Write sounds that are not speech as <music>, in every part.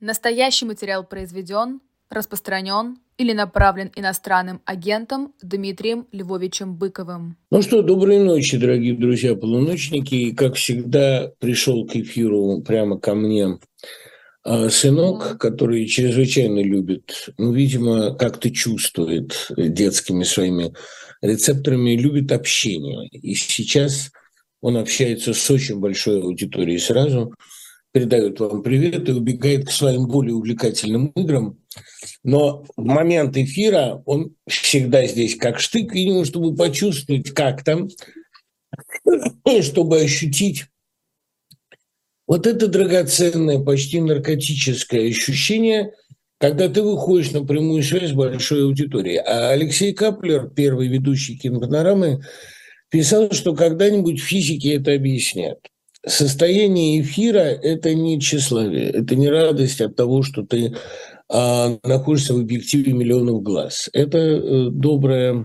Настоящий материал произведен, распространен или направлен иностранным агентом Дмитрием Львовичем Быковым. Ну что, доброй ночи, дорогие друзья-полуночники. И, как всегда, пришел к эфиру прямо ко мне а, сынок, который чрезвычайно любит, ну, видимо, как-то чувствует детскими своими рецепторами, любит общение. И сейчас он общается с очень большой аудиторией сразу – передает вам привет и убегает к своим более увлекательным играм. Но в момент эфира он всегда здесь как штык, видимо, чтобы почувствовать как там, чтобы ощутить вот это драгоценное, почти наркотическое ощущение, когда ты выходишь на прямую связь с большой аудиторией. А Алексей Каплер, первый ведущий кинопанорамы, писал, что когда-нибудь физики это объяснят состояние эфира – это не тщеславие, это не радость от того, что ты а, находишься в объективе миллионов глаз. Это э, добрая,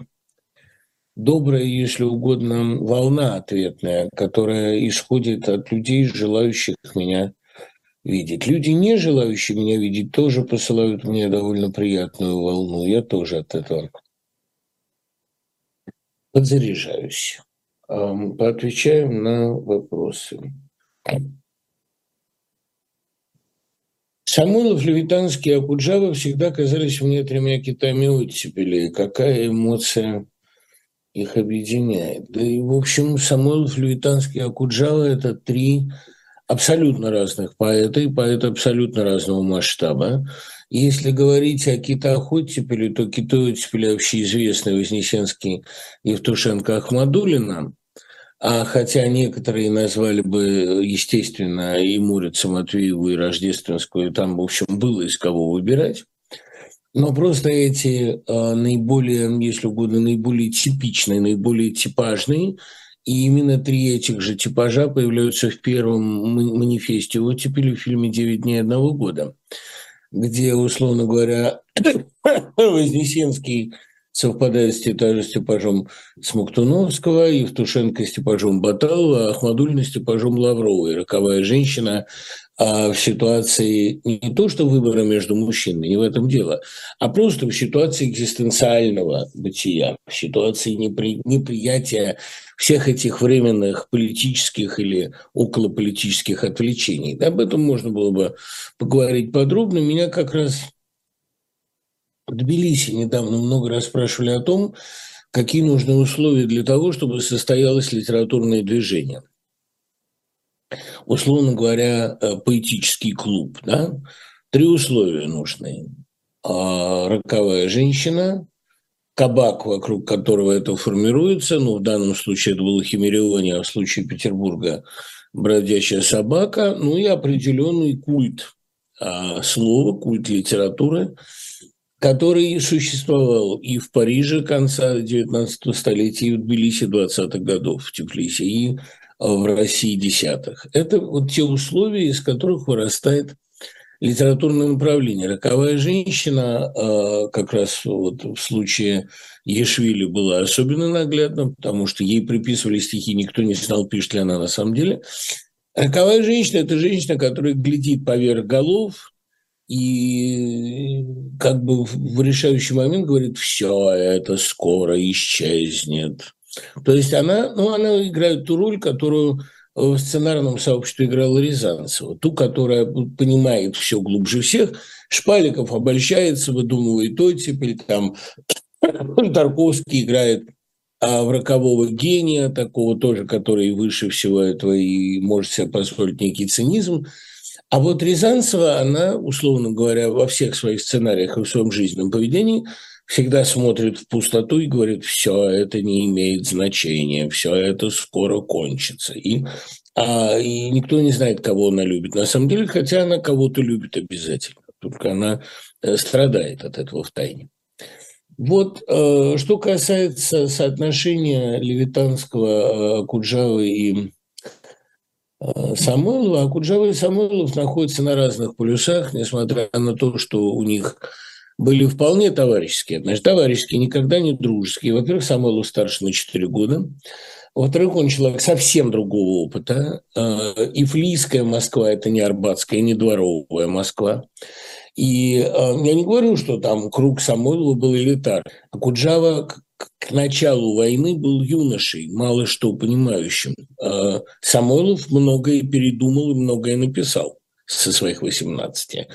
добрая, если угодно, волна ответная, которая исходит от людей, желающих меня видеть. Люди, не желающие меня видеть, тоже посылают мне довольно приятную волну. Я тоже от этого подзаряжаюсь поотвечаем на вопросы. Самойлов, Левитанский и Акуджава всегда казались мне тремя китами оттепели. Какая эмоция их объединяет? Да и, в общем, Самойлов, Левитанский и Акуджава – это три абсолютно разных поэта и поэта абсолютно разного масштаба. Если говорить о китоохоттепеле, то китооттепели общеизвестный Вознесенский Евтушенко Ахмадулина, а хотя некоторые назвали бы, естественно, и Мурица Матвееву, и Рождественскую, там, в общем, было из кого выбирать. Но просто эти э, наиболее, если угодно, наиболее типичные, наиболее типажные, и именно три этих же типажа появляются в первом манифесте оттепели в фильме «Девять дней одного года» где, условно говоря, <coughs> Вознесенский совпадает с типажом, с типажом Смоктуновского, Евтушенко с типажом Баталова, Ахмадулина с типажом Лавровой. Роковая женщина а в ситуации не то, что выбора между мужчинами, не в этом дело, а просто в ситуации экзистенциального бытия, в ситуации непри, неприятия всех этих временных политических или околополитических отвлечений. Об этом можно было бы поговорить подробно. Меня как раз в Тбилиси недавно много раз спрашивали о том, какие нужны условия для того, чтобы состоялось литературное движение – условно говоря, э, поэтический клуб. Да? Три условия нужны. А, роковая женщина, кабак, вокруг которого это формируется, ну, в данном случае это было Химерионе, а в случае Петербурга бродячая собака, ну и определенный культ а, слова, культ литературы, который существовал и в Париже конца XIX столетия, и в Тбилиси 20-х годов, в Тифлисе, и в России десятых. Это вот те условия, из которых вырастает литературное направление. «Роковая женщина» а, как раз вот в случае Ешвили была особенно наглядна, потому что ей приписывали стихи, никто не знал, пишет ли она на самом деле. «Роковая женщина» – это женщина, которая глядит поверх голов и как бы в решающий момент говорит «все это скоро исчезнет». То есть она, ну, она играет ту роль, которую в сценарном сообществе играла Рязанцева, ту, которая понимает все глубже всех. Шпаликов обольщается, выдумывает оттепель, там <coughs> Тарковский играет а в рокового гения, такого тоже, который выше всего этого и может себе позволить некий цинизм. А вот Рязанцева, она, условно говоря, во всех своих сценариях и в своем жизненном поведении – всегда смотрит в пустоту и говорит, все это не имеет значения, все это скоро кончится. И, а, и никто не знает, кого она любит. На самом деле, хотя она кого-то любит обязательно, только она э, страдает от этого в тайне. Вот э, что касается соотношения Левитанского, э, Куджавы и Самойлова, а Куджава и Самойлов находятся на разных полюсах, несмотря на то, что у них были вполне товарищеские отношения. Товарищеские, никогда не дружеские. Во-первых, Самойлов старше на 4 года. Во-вторых, он человек совсем другого опыта. Э, и флийская Москва – это не арбатская, не дворовая Москва. И э, я не говорю, что там круг Самойлова был элитар. А Куджава к, началу войны был юношей, мало что понимающим. Э, Самойлов многое передумал и многое написал со своих 18.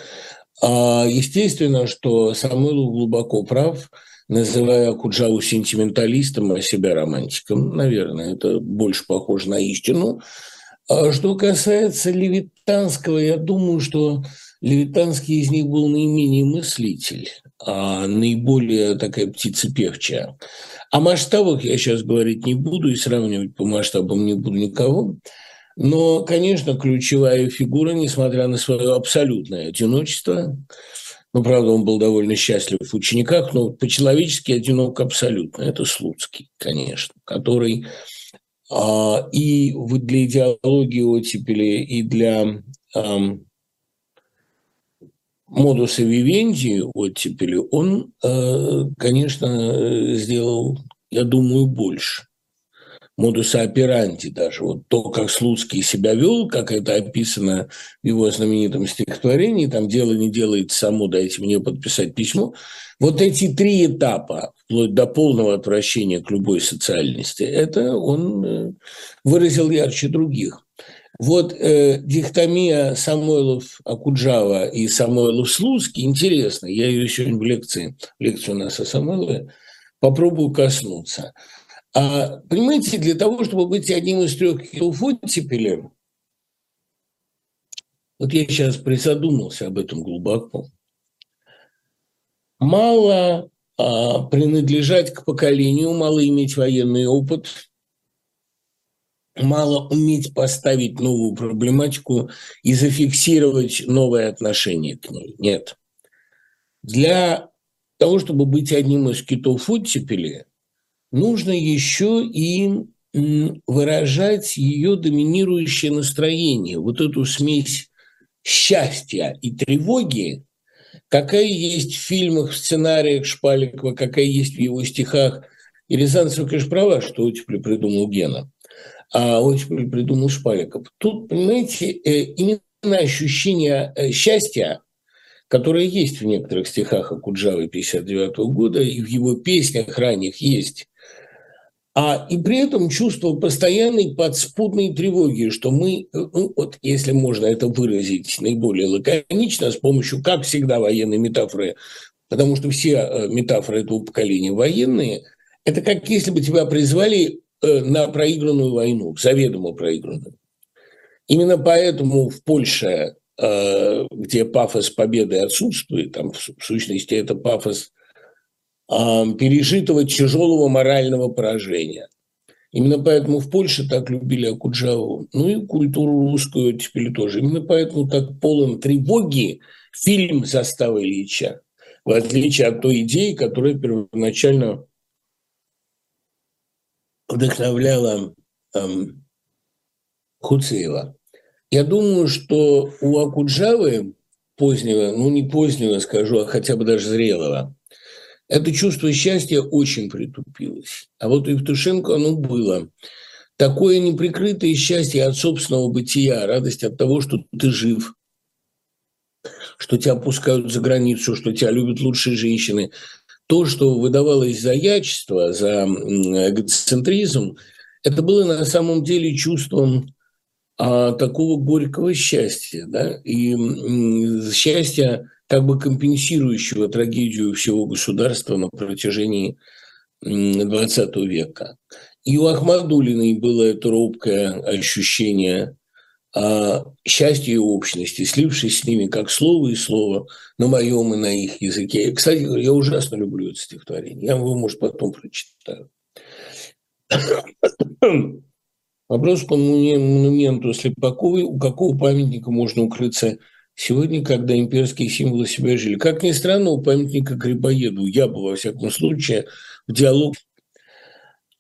А естественно, что Самойлов глубоко прав, называя Куджаву сентименталистом, а себя романтиком. Наверное, это больше похоже на истину. А что касается Левитанского, я думаю, что Левитанский из них был наименее мыслитель, а наиболее такая птица певчая. О масштабах я сейчас говорить не буду и сравнивать по масштабам не буду никого. Но, конечно, ключевая фигура, несмотря на свое абсолютное одиночество, ну, правда, он был довольно счастлив в учениках, но по-человечески одинок абсолютно. Это Слуцкий, конечно, который а, и для идеологии оттепели, и для ам, модуса вивенди оттепели он, а, конечно, сделал, я думаю, больше модуса операнти даже. Вот то, как Слуцкий себя вел, как это описано в его знаменитом стихотворении, там «Дело не делает само, дайте мне подписать письмо». Вот эти три этапа, вплоть до полного отвращения к любой социальности, это он э, выразил ярче других. Вот э, дихтомия Самойлов-Акуджава и Самойлов-Слуцкий интересно. Я ее сегодня в лекции, лекцию у нас о Самойлове, попробую коснуться – а, понимаете, для того, чтобы быть одним из трех китов оттепели, вот я сейчас призадумался об этом глубоко, мало а, принадлежать к поколению, мало иметь военный опыт, мало уметь поставить новую проблематику и зафиксировать новое отношение к ней. Нет. Для того, чтобы быть одним из китов оттепели, нужно еще и выражать ее доминирующее настроение, вот эту смесь счастья и тревоги, какая есть в фильмах, в сценариях Шпаликова, какая есть в его стихах. И Рязанцева, конечно, права, что оттепель придумал Гена, а оттепель придумал Шпаликов. Тут, понимаете, э, именно ощущение э, счастья, которое есть в некоторых стихах Акуджавы 59 года, и в его песнях ранних есть, а и при этом чувство постоянной подспудной тревоги, что мы, ну, вот если можно это выразить наиболее лаконично, с помощью, как всегда, военной метафоры, потому что все э, метафоры этого поколения военные, это как если бы тебя призвали э, на проигранную войну, заведомо проигранную. Именно поэтому в Польше, э, где пафос победы отсутствует, там в сущности это пафос пережитого тяжелого морального поражения. Именно поэтому в Польше так любили Акуджаву, ну и культуру русскую теперь тоже. Именно поэтому так полон тревоги фильм «Застава Ильича», в отличие от той идеи, которая первоначально вдохновляла эм, Хуцеева. Я думаю, что у Акуджавы позднего, ну не позднего скажу, а хотя бы даже зрелого, это чувство счастья очень притупилось. А вот у Евтушенко оно было. Такое неприкрытое счастье от собственного бытия, радость от того, что ты жив, что тебя пускают за границу, что тебя любят лучшие женщины. То, что выдавалось за ячество, за эгоцентризм, это было на самом деле чувством а, такого горького счастья. Да? И м, счастья как бы компенсирующего трагедию всего государства на протяжении XX века. И у Ахмадулиной было это робкое ощущение а, счастья и общности, слившись с ними как слово и слово на моем и на их языке. Кстати, я ужасно люблю это стихотворение. Я его, может, потом прочитаю. Вопрос по монументу Слепаковой. У какого памятника можно укрыться Сегодня, когда имперские символы себя жили, как ни странно, у памятника Грибоеду, я бы, во всяком случае, в диалог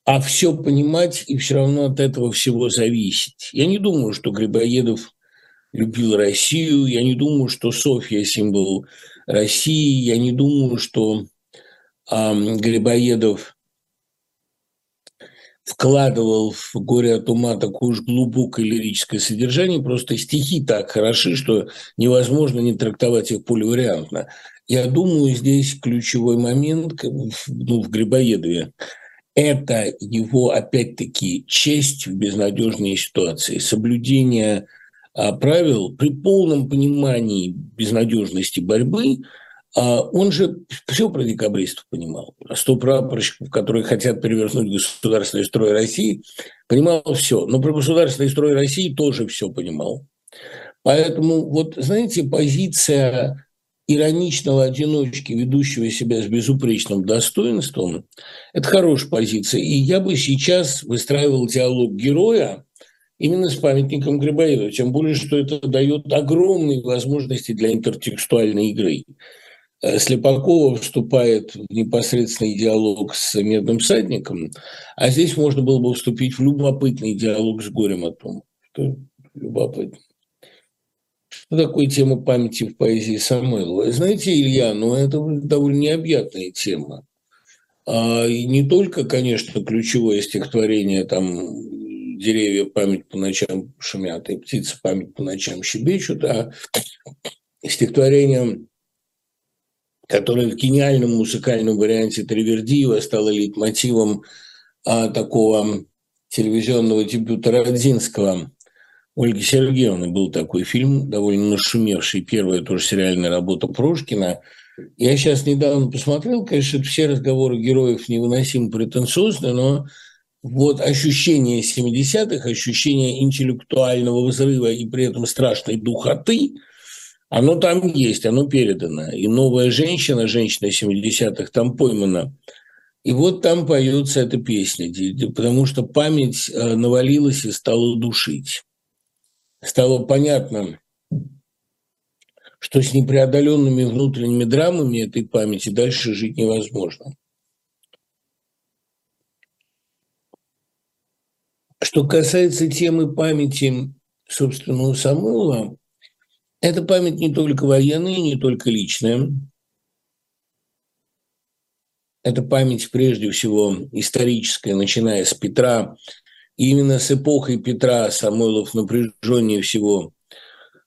а все понимать и все равно от этого всего зависеть. Я не думаю, что Грибоедов любил Россию, я не думаю, что Софья – символ России, я не думаю, что э, Грибоедов вкладывал в «Горе от ума» такое уж глубокое лирическое содержание, просто стихи так хороши, что невозможно не трактовать их поливариантно. Я думаю, здесь ключевой момент ну, в Грибоедове – это его, опять-таки, честь в безнадежной ситуации, соблюдение а, правил при полном понимании безнадежности борьбы – он же все про декабристов понимал. А сто прапорщиков, которые хотят перевернуть государственный строй России, понимал все. Но про государственный строй России тоже все понимал. Поэтому, вот, знаете, позиция ироничного одиночки, ведущего себя с безупречным достоинством, это хорошая позиция. И я бы сейчас выстраивал диалог героя именно с памятником Грибоедова, тем более, что это дает огромные возможности для интертекстуальной игры. Э, Слепакова вступает в непосредственный диалог с медным всадником, а здесь можно было бы вступить в любопытный диалог с горем о том, что любопытно. Что такое тема памяти в поэзии Самойлова? Знаете, Илья, ну это довольно необъятная тема. А, и не только, конечно, ключевое стихотворение там деревья память по ночам шумят, и птицы память по ночам щебечут, а стихотворение которая в гениальном музыкальном варианте Тривердиева стала лейтмотивом а, такого телевизионного дебюта Родзинского. Ольги Сергеевны был такой фильм, довольно нашумевший, первая тоже сериальная работа Прошкина. Я сейчас недавно посмотрел, конечно, все разговоры героев невыносимо претенциозны, но вот ощущение 70-х, ощущение интеллектуального взрыва и при этом страшной духоты – оно там есть, оно передано. И новая женщина, женщина 70-х, там поймана. И вот там поется эта песня, потому что память э, навалилась и стала душить. Стало понятно, что с непреодоленными внутренними драмами этой памяти дальше жить невозможно. Что касается темы памяти, собственно, у Самуила, это память не только военная, не только личная. Это память прежде всего историческая, начиная с Петра. И именно с эпохой Петра Самойлов напряженнее всего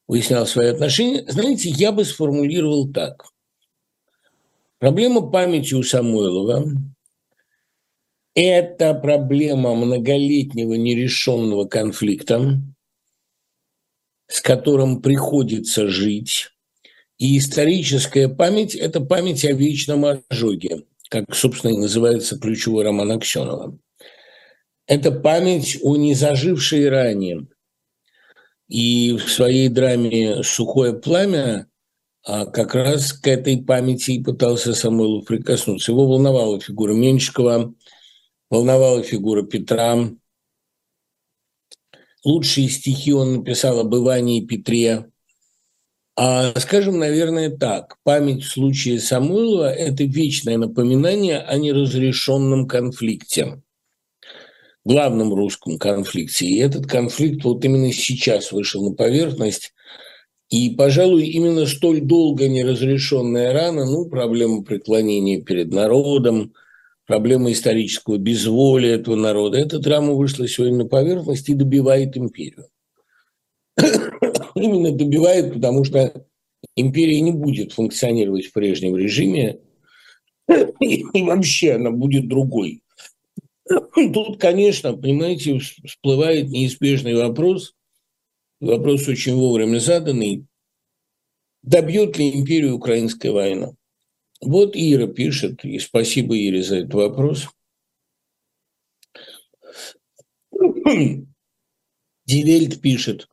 выяснял свои отношения. Знаете, я бы сформулировал так. Проблема памяти у Самойлова – это проблема многолетнего нерешенного конфликта, с которым приходится жить. И историческая память – это память о вечном ожоге, как, собственно, и называется ключевой роман Аксенова. Это память о незажившей ране. И в своей драме «Сухое пламя» а как раз к этой памяти и пытался Самойлов прикоснуться. Его волновала фигура Меньшикова, волновала фигура Петра, Лучшие стихи он написал об Иване и Петре. А скажем, наверное, так. Память в случае Самуила – это вечное напоминание о неразрешенном конфликте, главном русском конфликте. И этот конфликт вот именно сейчас вышел на поверхность. И, пожалуй, именно столь долго неразрешенная рана, ну, проблема преклонения перед народом, проблема исторического безволия этого народа. Эта драма вышла сегодня на поверхность и добивает империю. <coughs> Именно добивает, потому что империя не будет функционировать в прежнем режиме, <coughs> и вообще она будет другой. <coughs> Тут, конечно, понимаете, всплывает неизбежный вопрос, вопрос очень вовремя заданный, добьет ли империю украинская война? Вот Ира пишет, и спасибо Ире за этот вопрос. <clears throat> Дивельт пишет,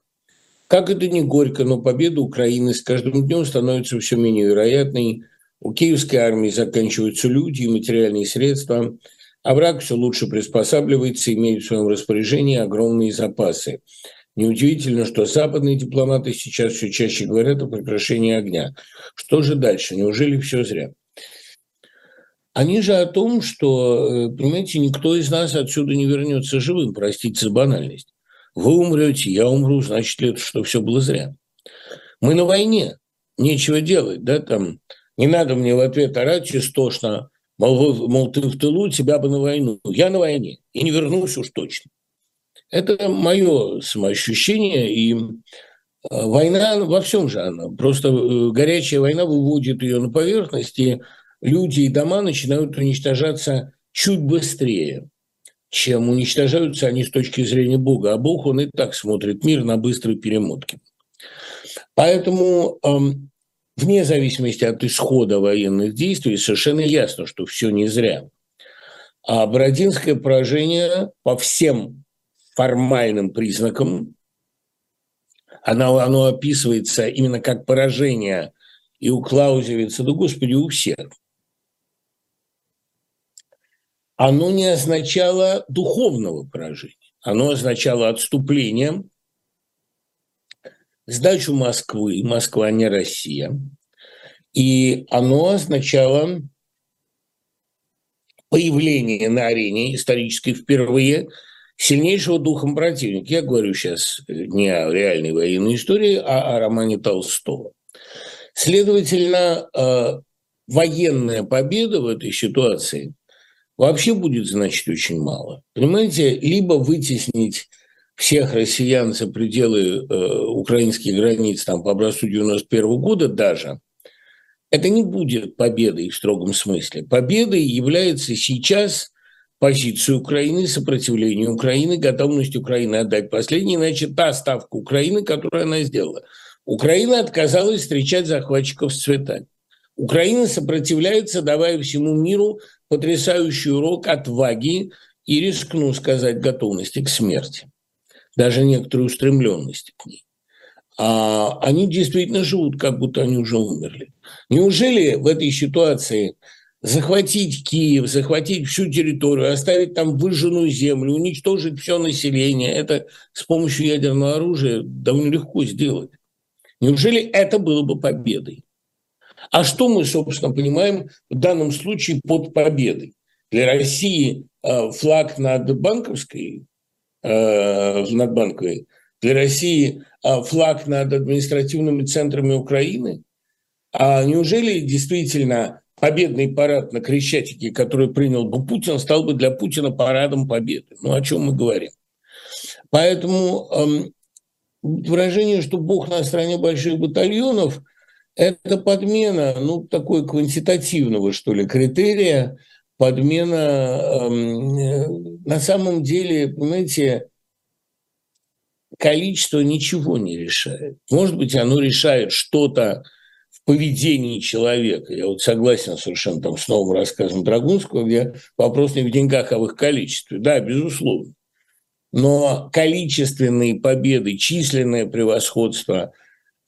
как это не горько, но победа Украины с каждым днем становится все менее вероятной. У киевской армии заканчиваются люди и материальные средства, а враг все лучше приспосабливается, имеет в своем распоряжении огромные запасы. Неудивительно, что западные дипломаты сейчас все чаще говорят о прекращении огня. Что же дальше? Неужели все зря? Они же о том, что, э, понимаете, никто из нас отсюда не вернется живым, простите за банальность. Вы умрете, я умру, значит ли это, что все было зря? Мы на войне, нечего делать, да, там, не надо мне в ответ орать истошно, Мол, мол, ты в тылу, тебя бы на войну. Я на войне и не вернусь уж точно. Это мое самоощущение, и э, война во всем же она. Просто э, горячая война выводит ее на поверхность, и люди и дома начинают уничтожаться чуть быстрее, чем уничтожаются они с точки зрения Бога. А Бог, он и так смотрит мир на быстрые перемотки. Поэтому эм, вне зависимости от исхода военных действий совершенно ясно, что все не зря. А Бородинское поражение по всем формальным признакам, оно, оно описывается именно как поражение и у Клаузевица, да, господи, у всех. Оно не означало духовного поражения, оно означало отступление, сдачу Москвы, Москва не Россия, и оно означало появление на арене исторической впервые – сильнейшего духом противника. Я говорю сейчас не о реальной военной истории, а о романе Толстого. Следовательно, э, военная победа в этой ситуации вообще будет значить очень мало. Понимаете, либо вытеснить всех россиян за пределы э, украинских границ там, по образцу 91 года даже, это не будет победой в строгом смысле. Победой является сейчас позицию Украины, сопротивление Украины, готовность Украины отдать последний, иначе та ставка Украины, которую она сделала. Украина отказалась встречать захватчиков с цветами. Украина сопротивляется, давая всему миру потрясающий урок отваги и, рискну сказать, готовности к смерти. Даже некоторой устремленности к ней. А они действительно живут, как будто они уже умерли. Неужели в этой ситуации захватить Киев, захватить всю территорию, оставить там выжженную землю, уничтожить все население. Это с помощью ядерного оружия довольно легко сделать. Неужели это было бы победой? А что мы, собственно, понимаем в данном случае под победой? Для России э, флаг над банковской, э, над банковой, для России э, флаг над административными центрами Украины. А неужели действительно победный парад на Крещатике, который принял бы Путин, стал бы для Путина парадом победы. Ну, о чем мы говорим? Поэтому эм, выражение, что Бог на стороне больших батальонов, это подмена, ну, такой квантитативного, что ли, критерия, подмена эм, на самом деле, понимаете, количество ничего не решает. Может быть, оно решает что-то, поведении человека. Я вот согласен совершенно там с новым рассказом Драгунского, где вопрос не в деньгах, а в их количестве. Да, безусловно. Но количественные победы, численное превосходство,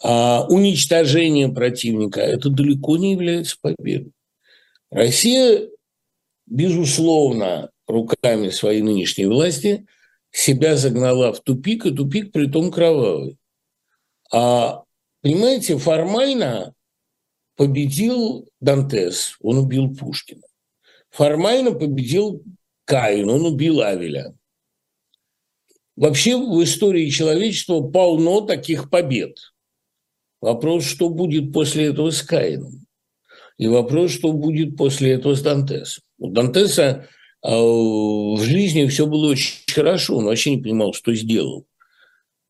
а, уничтожение противника – это далеко не является победой. Россия, безусловно, руками своей нынешней власти себя загнала в тупик, и тупик при том кровавый. А, понимаете, формально победил Дантес, он убил Пушкина. Формально победил Каин, он убил Авеля. Вообще в истории человечества полно таких побед. Вопрос, что будет после этого с Каином. И вопрос, что будет после этого с Дантесом. У Дантеса э, в жизни все было очень хорошо, он вообще не понимал, что сделал.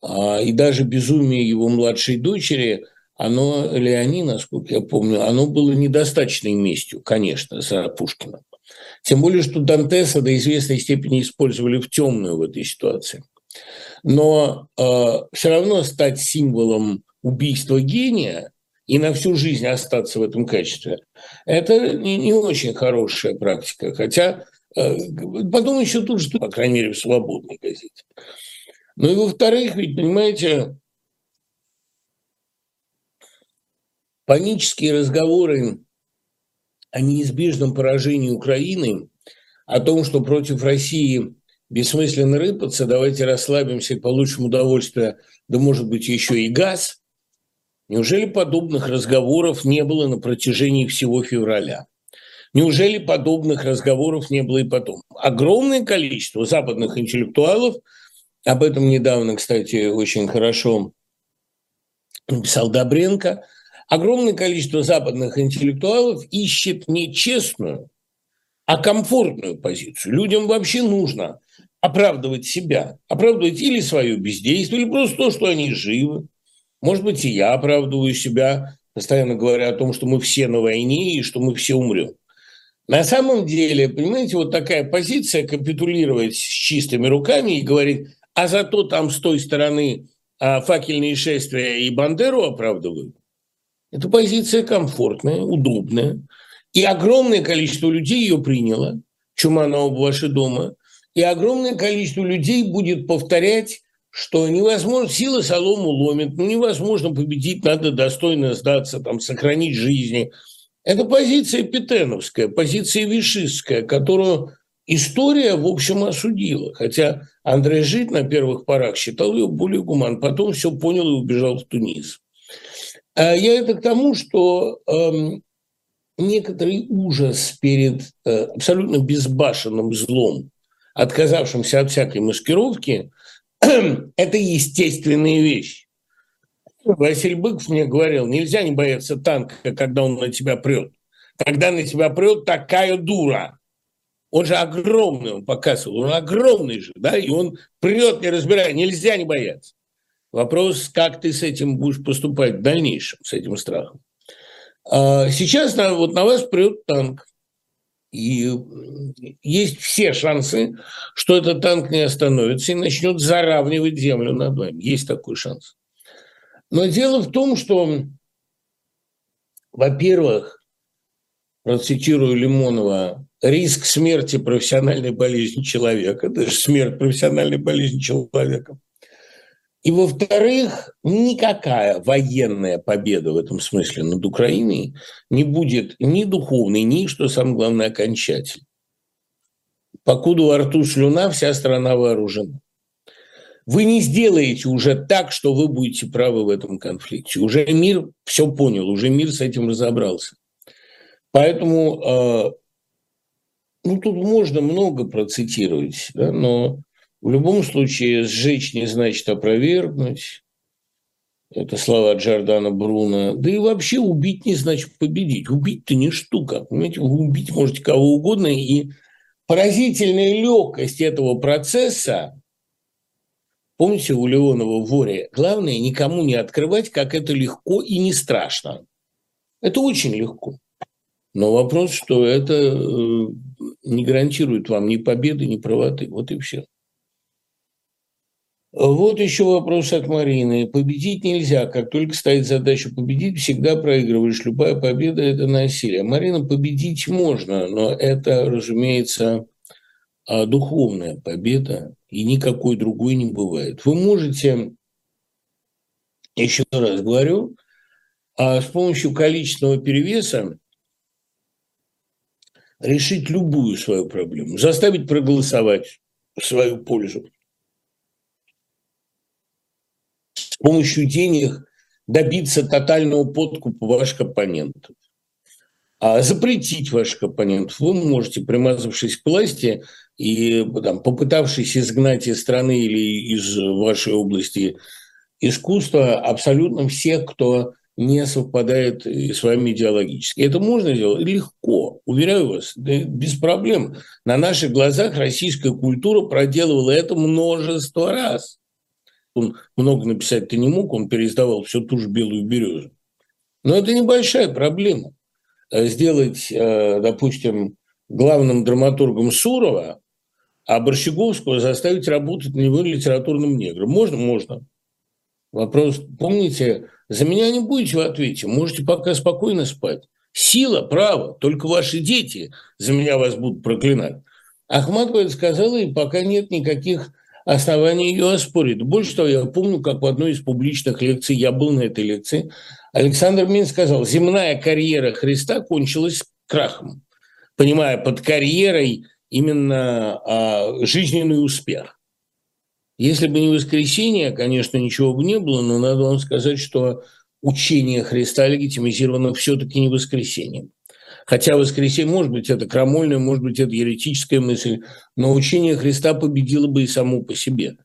А, и даже безумие его младшей дочери – оно, Леони, насколько я помню, оно было недостаточной местью, конечно, за Пушкина. Тем более, что Дантеса до известной степени использовали в темную в этой ситуации. Но э, все равно стать символом убийства гения и на всю жизнь остаться в этом качестве, это не, не очень хорошая практика. Хотя э, потом еще тут же, по крайней мере, в свободной газете. Ну и во-вторых, ведь, понимаете, Панические разговоры о неизбежном поражении Украины, о том, что против России бессмысленно рыпаться, давайте расслабимся и получим удовольствие, да может быть еще и газ. Неужели подобных разговоров не было на протяжении всего февраля? Неужели подобных разговоров не было и потом? Огромное количество западных интеллектуалов, об этом недавно, кстати, очень хорошо написал Добренко – огромное количество западных интеллектуалов ищет не честную, а комфортную позицию. Людям вообще нужно оправдывать себя, оправдывать или свое бездействие, или просто то, что они живы. Может быть, и я оправдываю себя, постоянно говоря о том, что мы все на войне и что мы все умрем. На самом деле, понимаете, вот такая позиция капитулировать с чистыми руками и говорить, а зато там с той стороны а, факельные шествия и Бандеру оправдывают, это позиция комфортная, удобная. И огромное количество людей ее приняло. Чума на оба ваши дома. И огромное количество людей будет повторять, что невозможно, сила солому ломит, ну невозможно победить, надо достойно сдаться, там, сохранить жизни. Это позиция петеновская, позиция вишистская, которую история, в общем, осудила. Хотя Андрей Жит на первых порах считал ее более гуман, потом все понял и убежал в Тунис. А я это к тому, что эм, некоторый ужас перед э, абсолютно безбашенным злом, отказавшимся от всякой маскировки, <clears throat> это естественная вещь. Василий Быков мне говорил, нельзя не бояться танка, когда он на тебя прет. Когда на тебя прет такая дура. Он же огромный, он показывал, он огромный же, да, и он прет, не разбирая, нельзя не бояться. Вопрос, как ты с этим будешь поступать в дальнейшем, с этим страхом. А сейчас на, вот на вас прет танк. И есть все шансы, что этот танк не остановится и начнет заравнивать землю над вами. Есть такой шанс. Но дело в том, что, во-первых, процитирую Лимонова, риск смерти профессиональной болезни человека, даже смерть профессиональной болезни человека – и, во-вторых, никакая военная победа в этом смысле над Украиной не будет ни духовной, ни, что самое главное, окончательной. Покуда во рту слюна, вся страна вооружена. Вы не сделаете уже так, что вы будете правы в этом конфликте. Уже мир все понял, уже мир с этим разобрался. Поэтому, э, ну, тут можно много процитировать, да, но в любом случае, сжечь не значит опровергнуть. Это слова Джордана Бруна. Да и вообще убить не значит победить. Убить-то не штука. Понимаете, вы убить можете кого угодно. И поразительная легкость этого процесса, помните у Леонова в «Воре», главное никому не открывать, как это легко и не страшно. Это очень легко. Но вопрос, что это э, не гарантирует вам ни победы, ни правоты. Вот и все. Вот еще вопрос от Марины. Победить нельзя. Как только стоит задача победить, всегда проигрываешь. Любая победа – это насилие. Марина, победить можно, но это, разумеется, а, духовная победа, и никакой другой не бывает. Вы можете, еще раз говорю, а с помощью количественного перевеса решить любую свою проблему, заставить проголосовать в свою пользу – помощью денег добиться тотального подкупа ваших оппонентов. А запретить ваших оппонентов вы можете, примазавшись к власти и там, попытавшись изгнать из страны или из вашей области искусства абсолютно всех, кто не совпадает с вами идеологически. Это можно сделать легко, уверяю вас, без проблем. На наших глазах российская культура проделывала это множество раз он много написать-то не мог, он переиздавал всю ту же белую березу. Но это небольшая проблема. Э, сделать, э, допустим, главным драматургом Сурова, а Борщеговского заставить работать на него литературным негром. Можно? Можно. Вопрос, помните, за меня не будете в ответе, можете пока спокойно спать. Сила, право, только ваши дети за меня вас будут проклинать. Ахматова это сказала, и пока нет никаких оснований ее оспорить. Больше того, я помню, как в одной из публичных лекций, я был на этой лекции, Александр Мин сказал, земная карьера Христа кончилась крахом, понимая под карьерой именно а, жизненный успех. Если бы не воскресенье, конечно, ничего бы не было, но надо вам сказать, что учение Христа легитимизировано все-таки не воскресеньем. Хотя воскресенье, может быть, это крамольная, может быть, это еретическая мысль, но учение Христа победило бы и само по себе.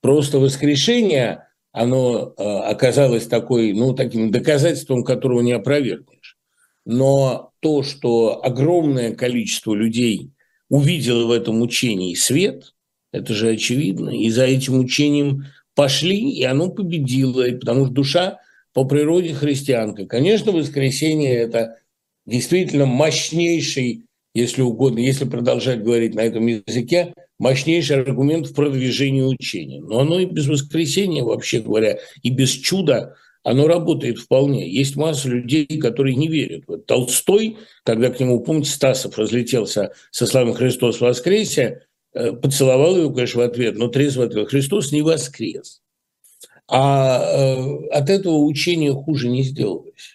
Просто воскрешение, оно э, оказалось такой, ну, таким доказательством, которого не опровергнешь. но то, что огромное количество людей увидело в этом учении свет, это же очевидно, и за этим учением пошли, и оно победило, потому что душа по природе христианка. Конечно, воскресенье – это действительно мощнейший, если угодно, если продолжать говорить на этом языке, мощнейший аргумент в продвижении учения. Но оно и без воскресения, вообще говоря, и без чуда, оно работает вполне. Есть масса людей, которые не верят. Вот Толстой, когда к нему, помните, Стасов разлетелся со словами «Христос воскресе», э, поцеловал его, конечно, в ответ, но трезво ответил «Христос не воскрес». А э, от этого учения хуже не сделалось.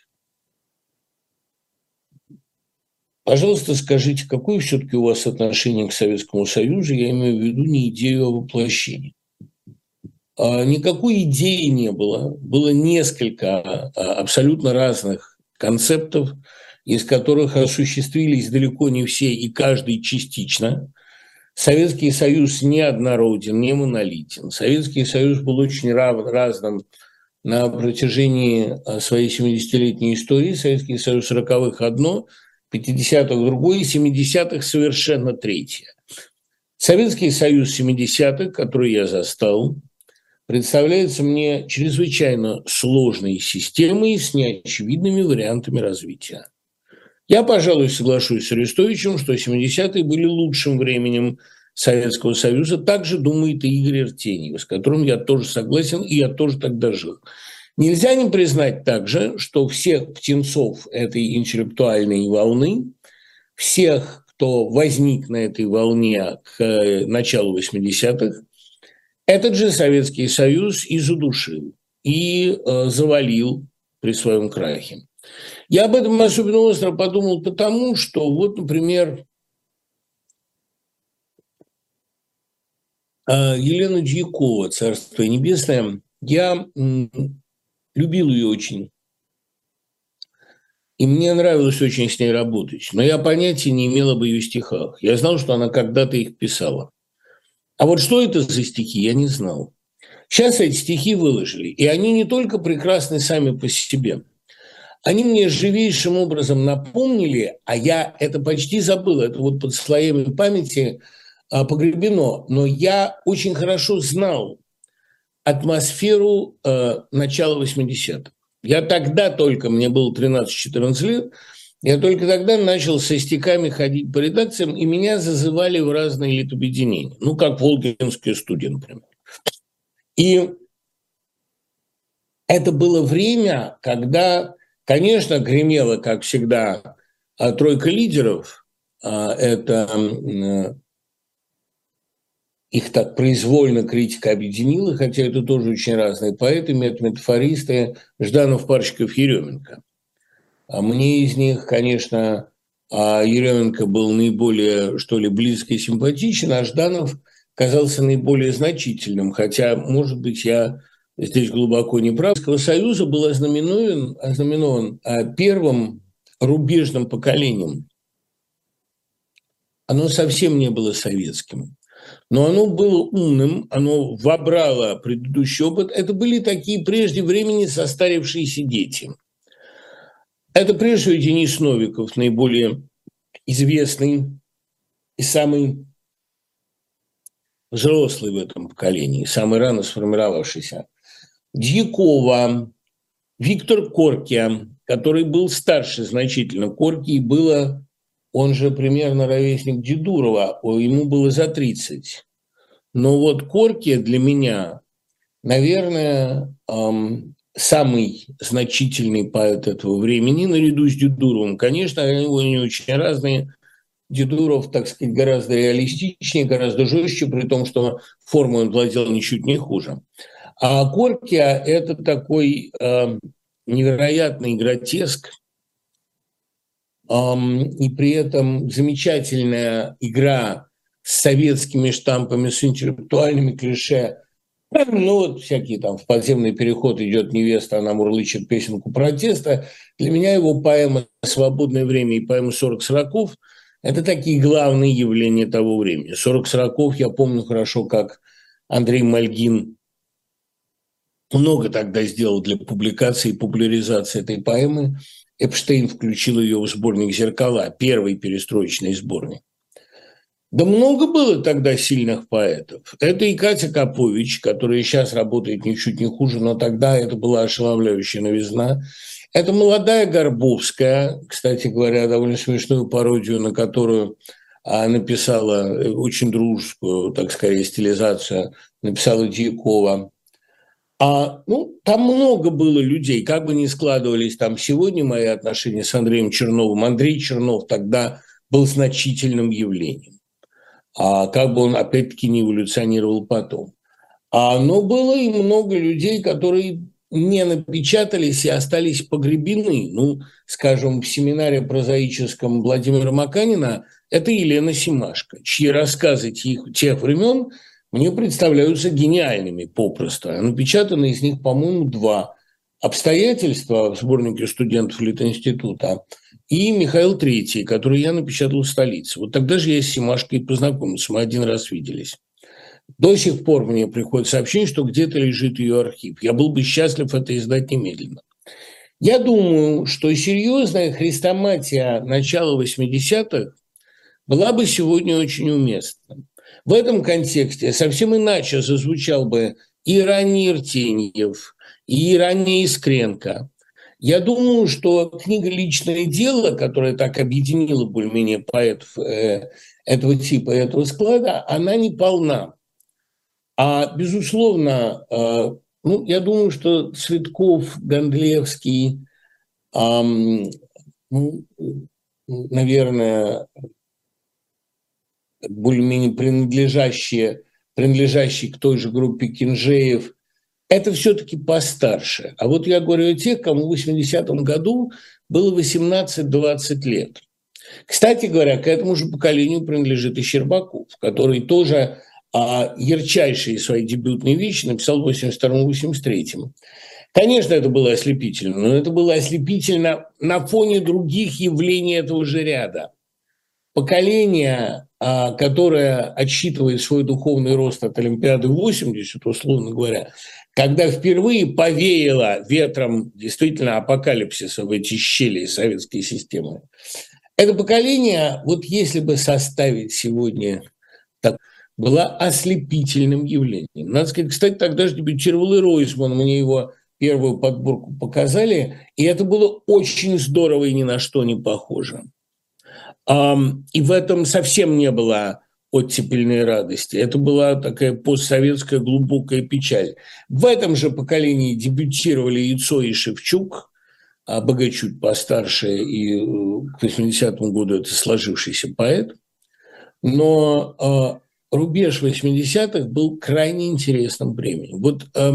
Пожалуйста, скажите, какое все-таки у вас отношение к Советскому Союзу? Я имею в виду не идею а воплощения. А, никакой идеи не было. Было несколько а, абсолютно разных концептов, из которых осуществились далеко не все и каждый частично. Советский Союз не однороден, не монолитен. Советский Союз был очень разным на протяжении а, своей 70-летней истории. Советский Союз 40-х одно, 50-х другое, 70-х совершенно третье. Советский Союз 70-х, который я застал, представляется мне чрезвычайно сложной системой с неочевидными вариантами развития. Я, пожалуй, соглашусь с Арестовичем, что 70-е были лучшим временем Советского Союза. Так же думает и Игорь Артеньев, с которым я тоже согласен, и я тоже тогда жил. Нельзя не признать также, что всех птенцов этой интеллектуальной волны, всех, кто возник на этой волне к э, началу 80-х, этот же Советский Союз и задушил, и э, завалил при своем крахе. Я об этом особенно остро подумал потому, что вот, например, э, Елена Дьякова, Царство Небесное, я любил ее очень. И мне нравилось очень с ней работать. Но я понятия не имел об ее стихах. Я знал, что она когда-то их писала. А вот что это за стихи, я не знал. Сейчас эти стихи выложили, и они не только прекрасны сами по себе, они мне живейшим образом напомнили, а я это почти забыл, это вот под слоями памяти а, погребено, но я очень хорошо знал атмосферу э, начала 80-х. Я тогда только, мне было 13-14 лет, я только тогда начал со стихами ходить по редакциям, и меня зазывали в разные литобъединения. Ну, как Волгинская студия, например. И это было время, когда, конечно, гремела, как всегда, а, тройка лидеров. А, это их так произвольно критика объединила, хотя это тоже очень разные поэты, метафористы, Жданов, Парчиков, Еременко. А мне из них, конечно, а Еременко был наиболее, что ли, близко и симпатичен, а Жданов казался наиболее значительным, хотя, может быть, я здесь глубоко не прав. Союза был ознаменован, ознаменован а, первым рубежным поколением. Оно совсем не было советским, но оно было умным, оно вобрало предыдущий опыт. Это были такие прежде времени состарившиеся дети – это прежде всего Денис Новиков, наиболее известный и самый взрослый в этом поколении, самый рано сформировавшийся. Дьякова, Виктор Коркия, который был старше значительно Корки, и было, он же примерно ровесник Дедурова, ему было за 30. Но вот Корки для меня, наверное, эм, самый значительный поэт этого времени, наряду с Дедуровым. Конечно, они очень разные. Дедуров, так сказать, гораздо реалистичнее, гораздо жестче, при том, что форму он владел ничуть не хуже. А Коркия – это такой э, невероятный гротеск, и при этом замечательная игра с советскими штампами, с интеллектуальными клише – ну, вот всякие там в подземный переход идет невеста, она мурлычет песенку протеста. Для меня его поэма «Свободное время» и поэма «40 сороков» – это такие главные явления того времени. «40 сороков» я помню хорошо, как Андрей Мальгин много тогда сделал для публикации и популяризации этой поэмы. Эпштейн включил ее в сборник «Зеркала», первый перестроечный сборник. Да много было тогда сильных поэтов. Это и Катя Капович, которая сейчас работает ничуть не хуже, но тогда это была ошеломляющая новизна. Это молодая Горбовская, кстати говоря, довольно смешную пародию, на которую а, написала э, очень дружескую, так сказать, стилизацию, написала Дьякова. А, ну, там много было людей, как бы ни складывались там сегодня мои отношения с Андреем Черновым. Андрей Чернов тогда был значительным явлением а как бы он опять-таки не эволюционировал потом. А, но было и много людей, которые не напечатались и остались погребены. Ну, скажем, в семинаре прозаическом Владимира Маканина это Елена Симашко, чьи рассказы тех, тех времен мне представляются гениальными попросту. А напечатаны из них, по-моему, два обстоятельства в сборнике студентов Литинститута и Михаил Третий, который я напечатал в столице. Вот тогда же я с Симашкой познакомился, мы один раз виделись. До сих пор мне приходит сообщение, что где-то лежит ее архив. Я был бы счастлив это издать немедленно. Я думаю, что серьезная хрестоматия начала 80-х была бы сегодня очень уместна. В этом контексте совсем иначе зазвучал бы и ранний Иртеньев, и ранее Искренко. Я думаю, что книга «Личное дело», которая так объединила более-менее поэтов э, этого типа, этого склада, она не полна. А, безусловно, э, ну, я думаю, что Цветков, Гондлевский, э, ну, наверное, более-менее принадлежащие, принадлежащие к той же группе Кинжеев – это все-таки постарше. А вот я говорю о тех, кому в 80-м году было 18-20 лет. Кстати говоря, к этому же поколению принадлежит и Щербаков, который тоже а, ярчайшие свои дебютные вещи написал в 82-83. Конечно, это было ослепительно, но это было ослепительно на фоне других явлений этого же ряда. Поколение, а, которое отсчитывает свой духовный рост от Олимпиады 80, условно говоря, когда впервые повеяло ветром действительно апокалипсиса в эти щели советской системы. Это поколение, вот если бы составить сегодня так, было ослепительным явлением. Надо сказать, кстати, тогда же дебютировал и Ройсман, мне его первую подборку показали, и это было очень здорово и ни на что не похоже. И в этом совсем не было оттепельной радости. Это была такая постсоветская глубокая печаль. В этом же поколении дебютировали Яйцо и Шевчук, а Богачук постарше, и э, к 80-му году это сложившийся поэт. Но э, рубеж 80-х был крайне интересным временем. Вот э,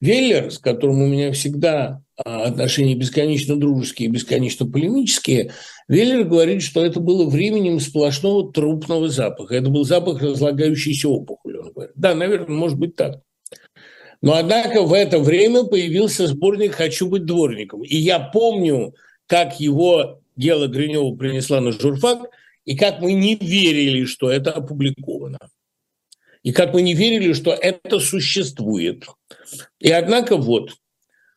Веллер, с которым у меня всегда а, отношения бесконечно дружеские, бесконечно полемические, Веллер говорит, что это было временем сплошного трупного запаха. Это был запах разлагающейся опухоли, он говорит. Да, наверное, может быть так. Но, однако, в это время появился сборник «Хочу быть дворником». И я помню, как его дело Гринева принесла на журфак, и как мы не верили, что это опубликовано. И как мы не верили, что это существует. И однако вот –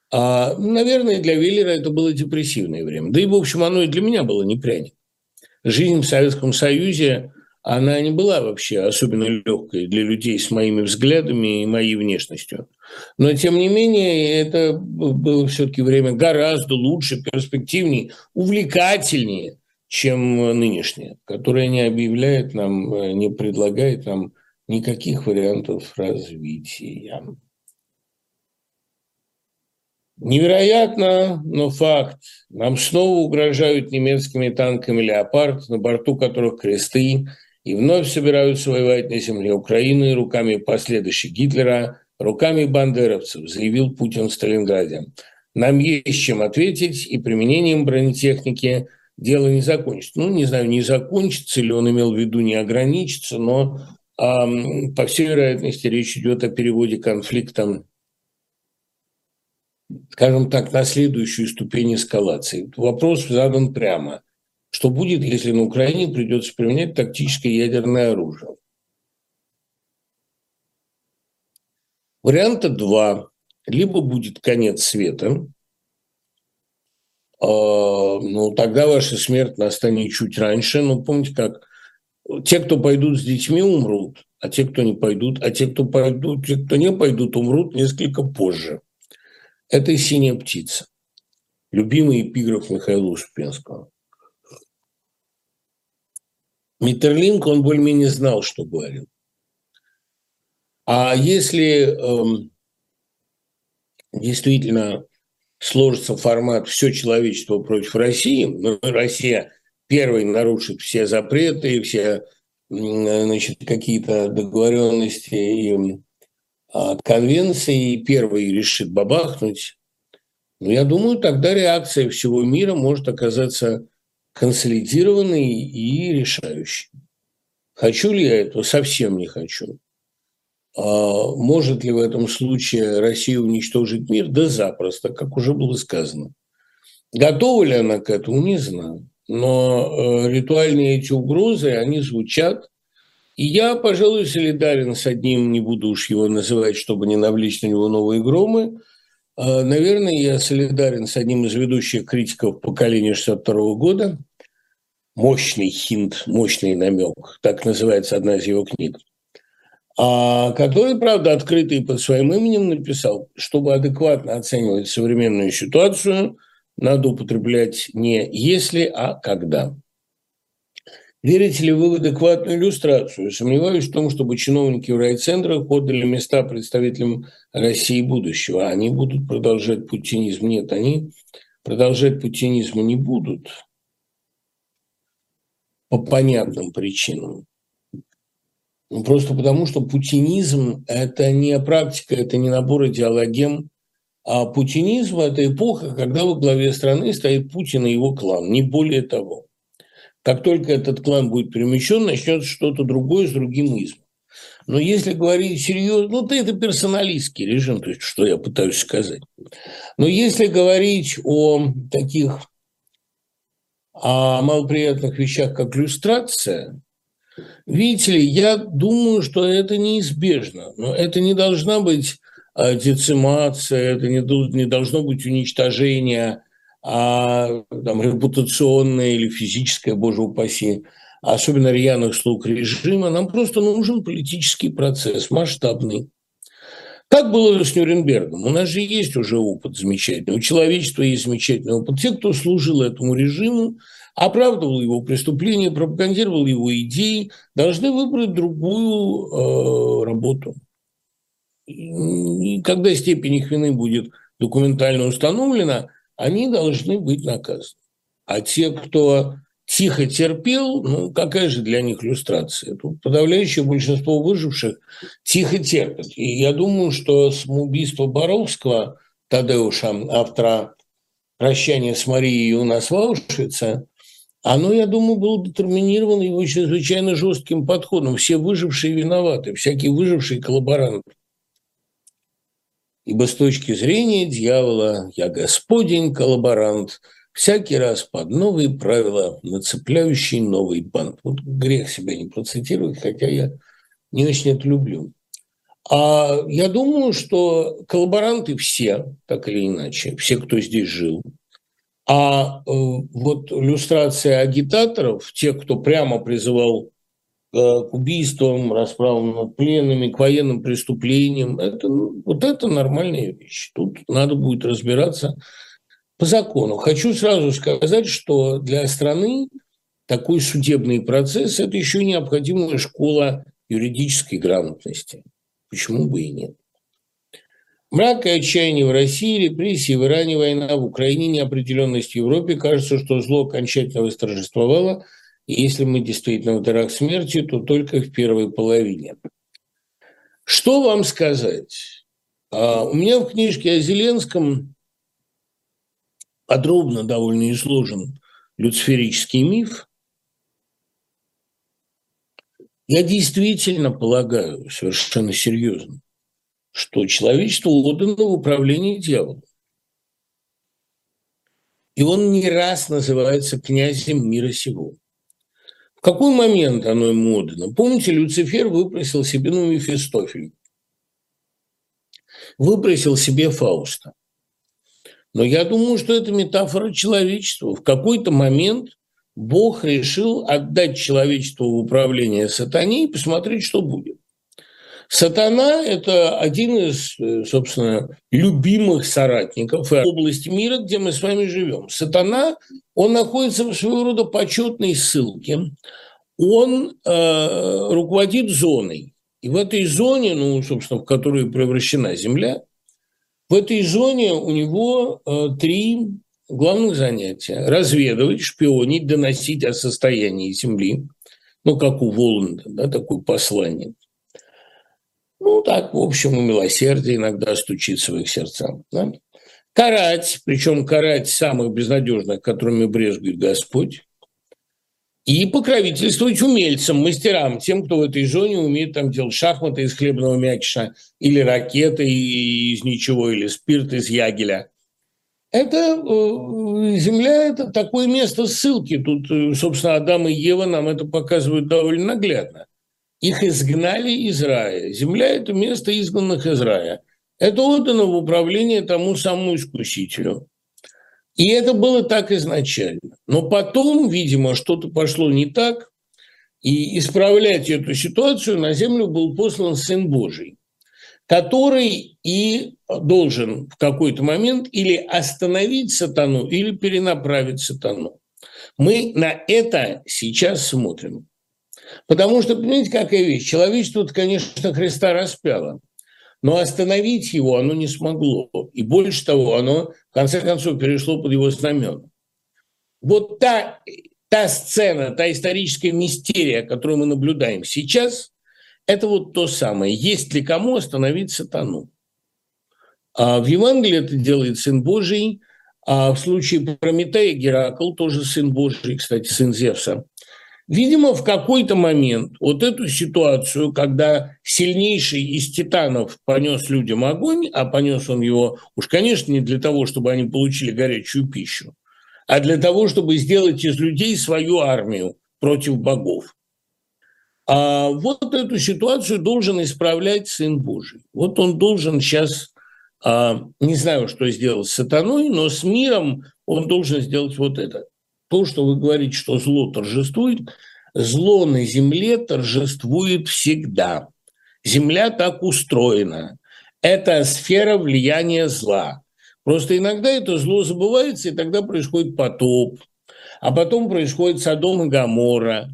а, наверное, для Веллера это было депрессивное время. Да и, в общем, оно и для меня было не пряник. Жизнь в Советском Союзе, она не была вообще особенно легкой для людей с моими взглядами и моей внешностью. Но, тем не менее, это было все-таки время гораздо лучше, перспективнее, увлекательнее, чем нынешнее, которое не объявляет нам, не предлагает нам никаких вариантов развития. Невероятно, но факт. Нам снова угрожают немецкими танками «Леопард», на борту которых кресты, и вновь собираются воевать на земле Украины руками последующих Гитлера, руками бандеровцев, заявил Путин в Сталинграде. Нам есть чем ответить, и применением бронетехники дело не закончится. Ну, не знаю, не закончится или он имел в виду не ограничится, но, по всей вероятности, речь идет о переводе конфликта скажем так, на следующую ступень эскалации. Вопрос задан прямо. Что будет, если на Украине придется применять тактическое ядерное оружие? Варианта два. Либо будет конец света, ну, тогда ваша смерть настанет чуть раньше. Ну, помните, как те, кто пойдут с детьми, умрут, а те, кто не пойдут, а те, кто пойдут, те, кто не пойдут, умрут несколько позже. Это «Синяя птица». Любимый эпиграф Михаила Успенского. Миттерлинг, он более-менее знал, что говорил. А если эм, действительно сложится формат «все человечество против России», но Россия первой нарушит все запреты, все значит, какие-то договоренности и от конвенции, и первый решит бабахнуть, но я думаю, тогда реакция всего мира может оказаться консолидированной и решающей. Хочу ли я этого? Совсем не хочу. А может ли в этом случае Россия уничтожить мир? Да запросто, как уже было сказано. Готова ли она к этому, не знаю. Но э, ритуальные эти угрозы, они звучат. И я, пожалуй, солидарен с одним, не буду уж его называть, чтобы не навлечь на него новые громы. А, наверное, я солидарен с одним из ведущих критиков поколения 62 года. Мощный хинт, мощный намек. Так называется одна из его книг а, который, правда, открытый под своим именем написал, чтобы адекватно оценивать современную ситуацию, надо употреблять не «если», а «когда». Верите ли вы в адекватную иллюстрацию? Сомневаюсь в том, чтобы чиновники в райцентрах отдали места представителям России будущего. Они будут продолжать путинизм. Нет, они продолжать путинизм не будут по понятным причинам. Ну, просто потому, что путинизм – это не практика, это не набор идеологем, а путинизм – это эпоха, когда во главе страны стоит Путин и его клан, не более того. Как только этот клан будет перемещен, начнется что-то другое с другим измом. Но если говорить серьезно, ну, это персоналистский режим, то есть что я пытаюсь сказать. Но если говорить о таких о малоприятных вещах, как иллюстрация, Видите ли, я думаю, что это неизбежно, но это не должна быть децимация, это не, не должно быть уничтожение а, там, репутационное или физическое, боже упаси, особенно рьяных слуг режима. Нам просто нужен политический процесс, масштабный. Как было с Нюрнбергом? У нас же есть уже опыт замечательный, у человечества есть замечательный опыт. Те, кто служил этому режиму, оправдывал его преступления, пропагандировал его идеи, должны выбрать другую э, работу. Когда степень их вины будет документально установлена, они должны быть наказаны. А те, кто тихо терпел, ну, какая же для них иллюстрация? Тут подавляющее большинство выживших тихо терпят. И я думаю, что самоубийство Боровского, Тадеуша, автора «Прощания с Марией у нас в Аушвице», оно, я думаю, было детерминировано его чрезвычайно жестким подходом. Все выжившие виноваты, всякие выжившие коллаборанты. Ибо с точки зрения дьявола я господень коллаборант, всякий раз под новые правила, нацепляющий новый бант. Вот грех себя не процитировать, хотя я не очень это люблю. А я думаю, что коллаборанты все, так или иначе, все, кто здесь жил – а э, вот иллюстрация агитаторов, тех, кто прямо призывал к убийствам, расправам над пленными, к военным преступлениям, это, ну, вот это нормальная вещь. Тут надо будет разбираться по закону. Хочу сразу сказать, что для страны такой судебный процесс – это еще необходимая школа юридической грамотности. Почему бы и нет? Мрак и отчаяние в России, репрессии в Иране, война в Украине, неопределенность в Европе. Кажется, что зло окончательно восторжествовало. Если мы действительно в дарах смерти, то только в первой половине. Что вам сказать? А, у меня в книжке о Зеленском подробно довольно изложен люциферический миф. Я действительно полагаю, совершенно серьезно, что человечество отдано в управление дьяволом. И он не раз называется князем мира сего. Какой момент оно ему отдано? Помните, Люцифер выпросил себе, ну, Мефистофель, выпросил себе Фауста. Но я думаю, что это метафора человечества. В какой-то момент Бог решил отдать человечеству в управление сатане и посмотреть, что будет. Сатана – это один из, собственно, любимых соратников области мира, где мы с вами живем. Сатана, он находится в своего рода почетной ссылке. Он э, руководит зоной. И в этой зоне, ну, собственно, в которую превращена Земля, в этой зоне у него э, три главных занятия. Разведывать, шпионить, доносить о состоянии Земли. Ну, как у Воланда, да, такой посланник. Ну, так, в общем, у милосердия иногда стучится в их сердца. Да? Карать, причем карать самых безнадежных, которыми брезгует Господь. И покровительствовать умельцам, мастерам, тем, кто в этой зоне умеет там делать шахматы из хлебного мякиша, или ракеты из ничего, или спирт из ягеля. Это э, Земля – это такое место ссылки. Тут, э, собственно, Адам и Ева нам это показывают довольно наглядно. Их изгнали из рая. Земля – это место изгнанных из рая. Это отдано в управление тому самому искусителю. И это было так изначально. Но потом, видимо, что-то пошло не так, и исправлять эту ситуацию на землю был послан Сын Божий, который и должен в какой-то момент или остановить сатану, или перенаправить сатану. Мы на это сейчас смотрим. Потому что, понимаете, какая вещь? Человечество, конечно, Христа распяло, но остановить его оно не смогло. И больше того, оно, в конце концов, перешло под его знамена. Вот та, та сцена, та историческая мистерия, которую мы наблюдаем сейчас, это вот то самое. Есть ли кому остановить сатану? А в Евангелии это делает Сын Божий, а в случае Прометея Геракл, тоже Сын Божий, кстати, сын Зевса – Видимо, в какой-то момент вот эту ситуацию, когда сильнейший из титанов понес людям огонь, а понес он его уж, конечно, не для того, чтобы они получили горячую пищу, а для того, чтобы сделать из людей свою армию против богов. А вот эту ситуацию должен исправлять Сын Божий. Вот он должен сейчас, а, не знаю, что сделать с сатаной, но с миром он должен сделать вот это то, что вы говорите, что зло торжествует, зло на земле торжествует всегда. Земля так устроена. Это сфера влияния зла. Просто иногда это зло забывается, и тогда происходит потоп, а потом происходит Содом и Гамора.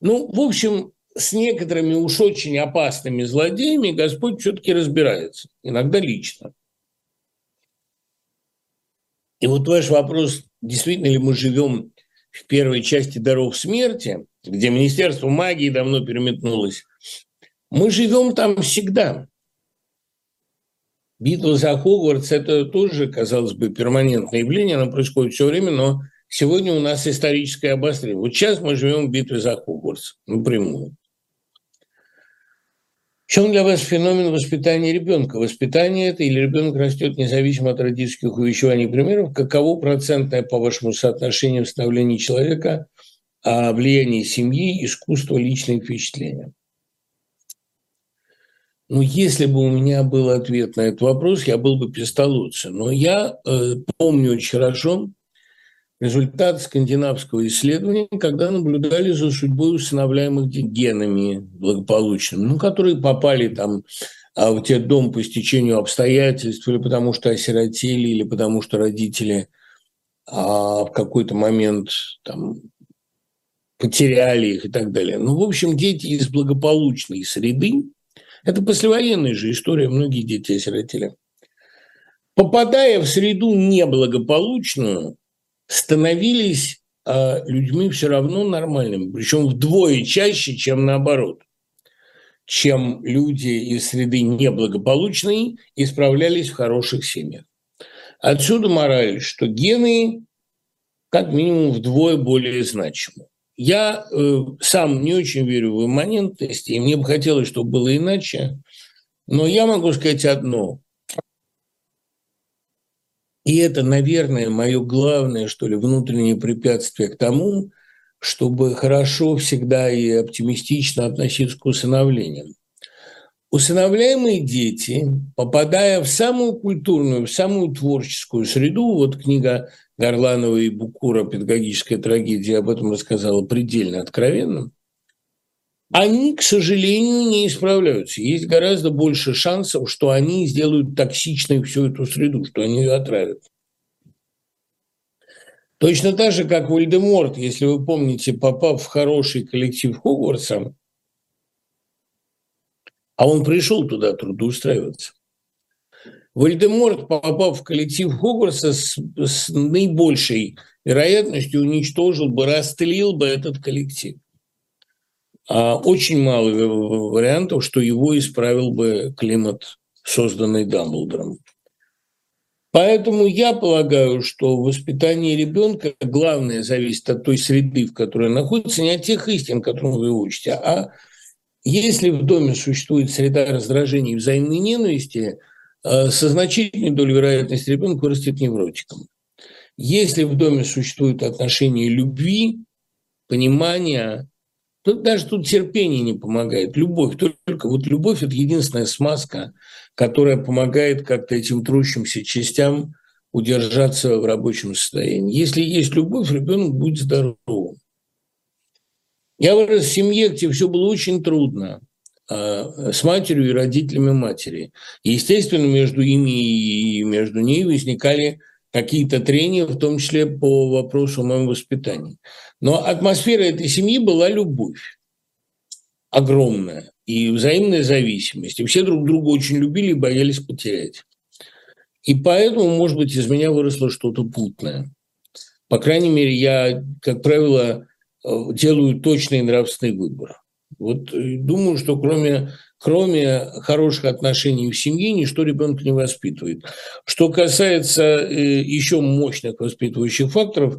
Ну, в общем, с некоторыми уж очень опасными злодеями Господь все-таки разбирается, иногда лично. И вот ваш вопрос, действительно ли мы живем в первой части «Даров смерти», где Министерство магии давно переметнулось, мы живем там всегда. Битва за Хогвартс – это тоже, казалось бы, перманентное явление, оно происходит все время, но сегодня у нас историческое обострение. Вот сейчас мы живем в битве за Хогвартс напрямую. В чем для вас феномен воспитания ребенка? Воспитание это или ребенок растет независимо от родительских увещеваний примеров? Каково процентное, по вашему соотношению, становления человека о влиянии семьи, искусства, личные впечатления? Ну, если бы у меня был ответ на этот вопрос, я был бы пистолотцем. Но я э, помню очень хорошо, результат скандинавского исследования, когда наблюдали за судьбой усыновляемых генами благополучными, ну, которые попали там а в те дом по стечению обстоятельств, или потому что осиротели, или потому что родители а, в какой-то момент там, потеряли их и так далее. Ну, в общем, дети из благополучной среды, это послевоенная же история, многие дети осиротели. Попадая в среду неблагополучную, становились э, людьми все равно нормальными, причем вдвое чаще, чем наоборот, чем люди из среды неблагополучной исправлялись в хороших семьях. Отсюда мораль, что гены как минимум вдвое более значимы. Я э, сам не очень верю в имманентность, и мне бы хотелось, чтобы было иначе, но я могу сказать одно. И это, наверное, мое главное, что ли, внутреннее препятствие к тому, чтобы хорошо всегда и оптимистично относиться к усыновлениям. усыновляемые дети, попадая в самую культурную, в самую творческую среду, вот книга Горланова и Букура «Педагогическая трагедия» об этом рассказала предельно откровенно, они, к сожалению, не исправляются. Есть гораздо больше шансов, что они сделают токсичной всю эту среду, что они ее отравят. Точно так же, как Вольдеморт, если вы помните, попав в хороший коллектив Хогвартса, а он пришел туда трудоустраиваться. Вольдеморт, попав в коллектив Хогвартса, с, с наибольшей вероятностью уничтожил бы, растлил бы этот коллектив. А очень мало вариантов, что его исправил бы климат, созданный Дамблдором. Поэтому я полагаю, что воспитание ребенка главное зависит от той среды, в которой он находится, не от тех истин, которым вы учите, а если в доме существует среда раздражения и взаимной ненависти, э, со значительной долей вероятности ребенок вырастет невротиком. Если в доме существуют отношения любви, понимания, Тут даже тут терпение не помогает, любовь. Только вот любовь – это единственная смазка, которая помогает как-то этим трущимся частям удержаться в рабочем состоянии. Если есть любовь, ребенок будет здоровым. Я вырос в семье, где все было очень трудно а, с матерью и родителями матери. Естественно, между ими и между ней возникали какие-то трения, в том числе по вопросу моего воспитания. Но атмосфера этой семьи была любовь огромная и взаимная зависимость. И все друг друга очень любили и боялись потерять. И поэтому, может быть, из меня выросло что-то путное. По крайней мере, я, как правило, э, делаю точный нравственный выбор. Вот э, думаю, что кроме кроме хороших отношений в семье, ничто ребенка не воспитывает. Что касается э, еще мощных воспитывающих факторов,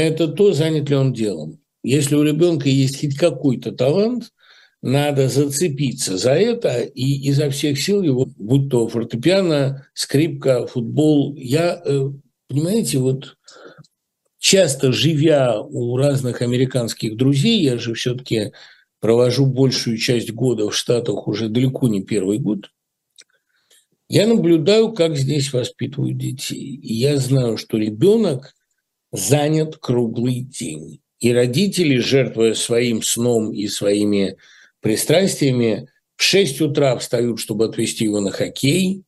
это то, занят ли он делом. Если у ребенка есть хоть какой-то талант, надо зацепиться за это и изо всех сил его, будь то фортепиано, скрипка, футбол. Я, э, понимаете, вот часто живя у разных американских друзей, я же все-таки провожу большую часть года в Штатах уже далеко не первый год, я наблюдаю, как здесь воспитывают детей. И я знаю, что ребенок занят круглый день. И родители, жертвуя своим сном и своими пристрастиями, в 6 утра встают, чтобы отвезти его на хоккей,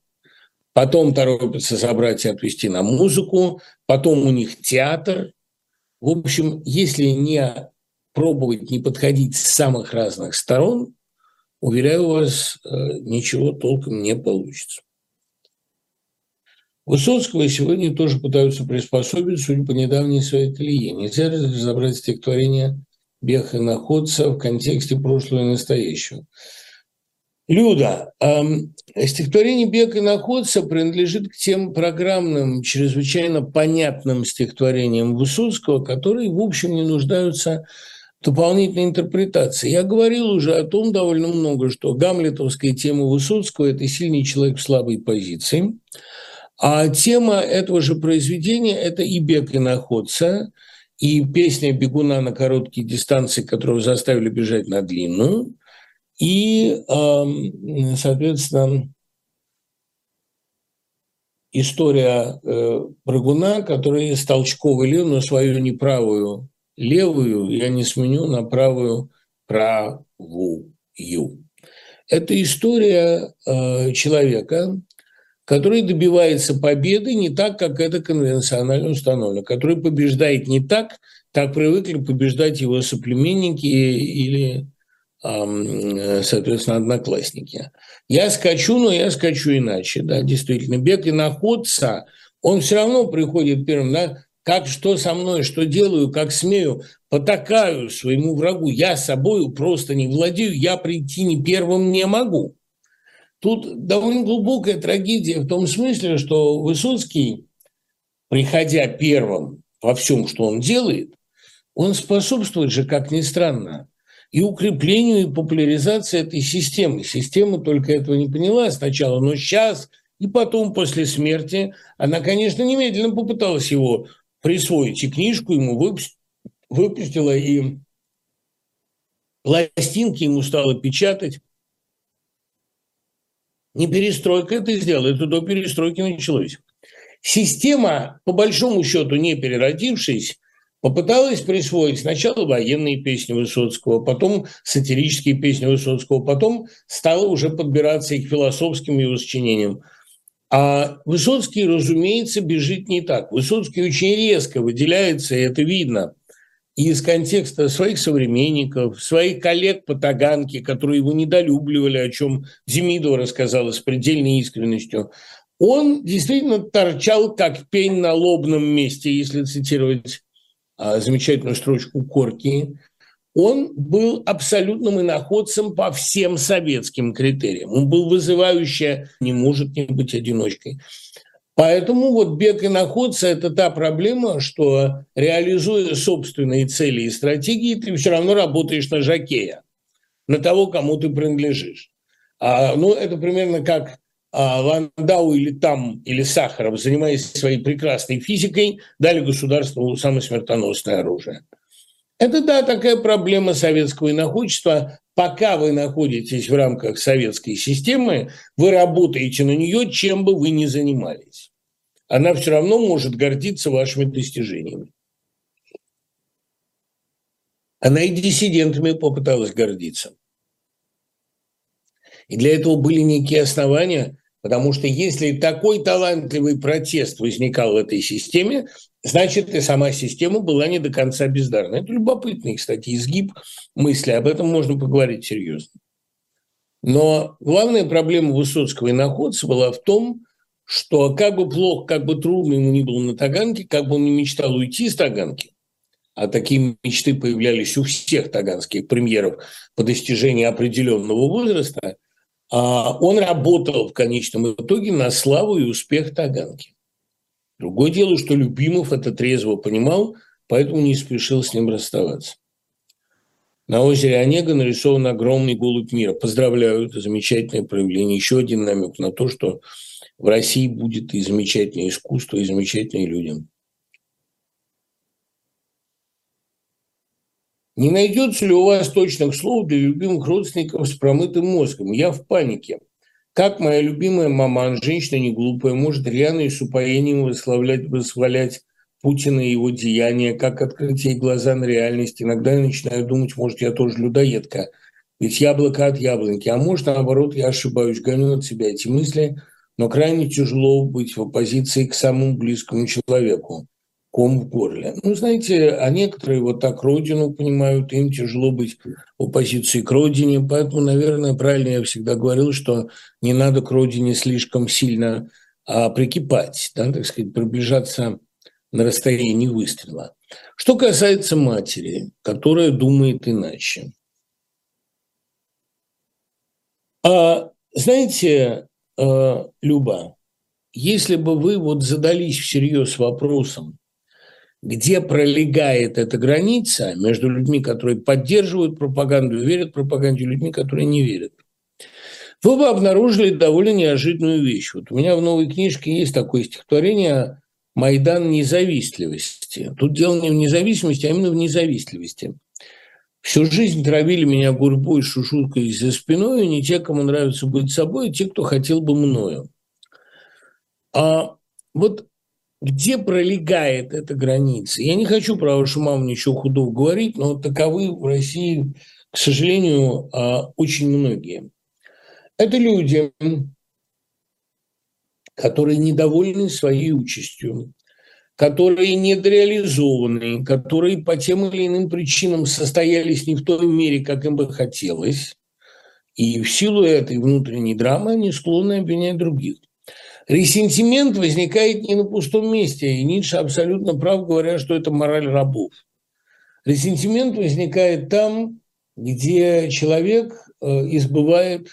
потом торопятся забрать и отвезти на музыку, потом у них театр. В общем, если не пробовать не подходить с самых разных сторон, уверяю вас, э, ничего толком не получится. Высоцкого сегодня тоже пытаются приспособить, судя по недавней своей колее. Нельзя разобрать стихотворение Беха находца в контексте прошлого и настоящего. Люда, эм, стихотворение Бег и находца принадлежит к тем программным, чрезвычайно понятным стихотворениям Высоцкого, которые, в общем, не нуждаются дополнительной интерпретации. Я говорил уже о том довольно много, что гамлетовская тема Высоцкого – это сильный человек в слабой позиции, а тема этого же произведения – это и бег, и находца, и песня бегуна на короткие дистанции, которого заставили бежать на длинную, и, соответственно, история э, прыгуна, который с толчковой левую, свою неправую левую я не сменю на правую правую. Это история э, человека, который добивается победы не так, как это конвенционально установлено, который побеждает не так, как привыкли побеждать его соплеменники или, э, соответственно, одноклассники. Я скачу, но я скачу иначе, да, действительно. Бег и находца, он все равно приходит первым, да, как что со мной, что делаю, как смею, потакаю своему врагу. Я собою просто не владею, я прийти не первым не могу. Тут довольно глубокая трагедия в том смысле, что Высоцкий, приходя первым во всем, что он делает, он способствует же, как ни странно, и укреплению, и популяризации этой системы. Система только этого не поняла сначала, но сейчас и потом, после смерти, она, конечно, немедленно попыталась его присвоить и книжку ему выпустила, и пластинки ему стала печатать. Не перестройка это сделала, это до перестройки началось. Система, по большому счету, не переродившись, попыталась присвоить сначала военные песни Высоцкого, потом сатирические песни Высоцкого, потом стала уже подбираться и к философским его сочинениям. А Высоцкий, разумеется, бежит не так. Высоцкий очень резко выделяется, и это видно из контекста своих современников, своих коллег по Таганке, которые его недолюбливали, о чем Демидова рассказала с предельной искренностью. Он действительно торчал как пень на лобном месте, если цитировать а, замечательную строчку Корки он был абсолютным иноходцем по всем советским критериям. Он был вызывающе, не может не быть одиночкой. Поэтому вот бег иноходца – это та проблема, что реализуя собственные цели и стратегии, ты все равно работаешь на жакея, на того, кому ты принадлежишь. А, ну, это примерно как а, Ландау или там, или Сахаров, занимаясь своей прекрасной физикой, дали государству самое смертоносное оружие – это, да, такая проблема советского иноходчества. Пока вы находитесь в рамках советской системы, вы работаете на нее, чем бы вы ни занимались. Она все равно может гордиться вашими достижениями. Она и диссидентами попыталась гордиться. И для этого были некие основания, потому что если такой талантливый протест возникал в этой системе, значит, и сама система была не до конца бездарна. Это любопытный, кстати, изгиб мысли, об этом можно поговорить серьезно. Но главная проблема Высоцкого и находца была в том, что как бы плохо, как бы трудно ему ни было на Таганке, как бы он не мечтал уйти с Таганки, а такие мечты появлялись у всех таганских премьеров по достижении определенного возраста, а он работал в конечном итоге на славу и успех Таганки. Другое дело, что Любимов это трезво понимал, поэтому не спешил с ним расставаться. На озере Онега нарисован огромный голубь мира. Поздравляю, это замечательное проявление. Еще один намек на то, что в России будет и замечательное искусство, и замечательные люди. Не найдется ли у вас точных слов для любимых родственников с промытым мозгом? Я в панике. Как моя любимая мама, женщина не глупая, может рьяно и с упоением восхвалять, восхвалять Путина и его деяния, как открыть ей глаза на реальность. Иногда я начинаю думать, может, я тоже людоедка. Ведь яблоко от яблоньки. А может, наоборот, я ошибаюсь, гоню от себя эти мысли, но крайне тяжело быть в оппозиции к самому близкому человеку ком в горле. Ну, знаете, а некоторые вот так родину понимают, им тяжело быть в оппозиции к родине, поэтому, наверное, правильно я всегда говорил, что не надо к родине слишком сильно а, прикипать, да, так сказать, приближаться на расстоянии выстрела. Что касается матери, которая думает иначе. А, знаете, а, Люба, если бы вы вот задались всерьез вопросом, где пролегает эта граница между людьми, которые поддерживают пропаганду и верят пропаганде, и людьми, которые не верят. Вы бы обнаружили довольно неожиданную вещь. Вот у меня в новой книжке есть такое стихотворение «Майдан независтливости». Тут дело не в независимости, а именно в независтливости. Всю жизнь травили меня гурьбой, шушуткой за спиной, не те, кому нравится быть собой, а те, кто хотел бы мною. А вот где пролегает эта граница. Я не хочу про вашу маму ничего худого говорить, но таковы в России, к сожалению, а, очень многие. Это люди, которые недовольны своей участью, которые недореализованы, которые по тем или иным причинам состоялись не в той мере, как им бы хотелось, и в силу этой внутренней драмы они склонны обвинять других. Ресентимент возникает не на пустом месте, и Ницше абсолютно прав, говоря, что это мораль рабов. Ресентимент возникает там, где человек э, избывает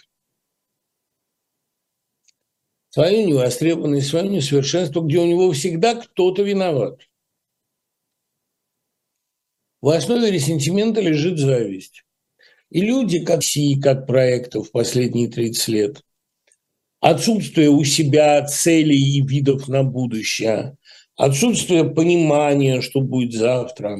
свою невостребованность, свое несовершенство, где у него всегда кто-то виноват. В основе ресентимента лежит зависть. И люди, как Си, как проектов последние 30 лет, отсутствие у себя целей и видов на будущее, отсутствие понимания, что будет завтра.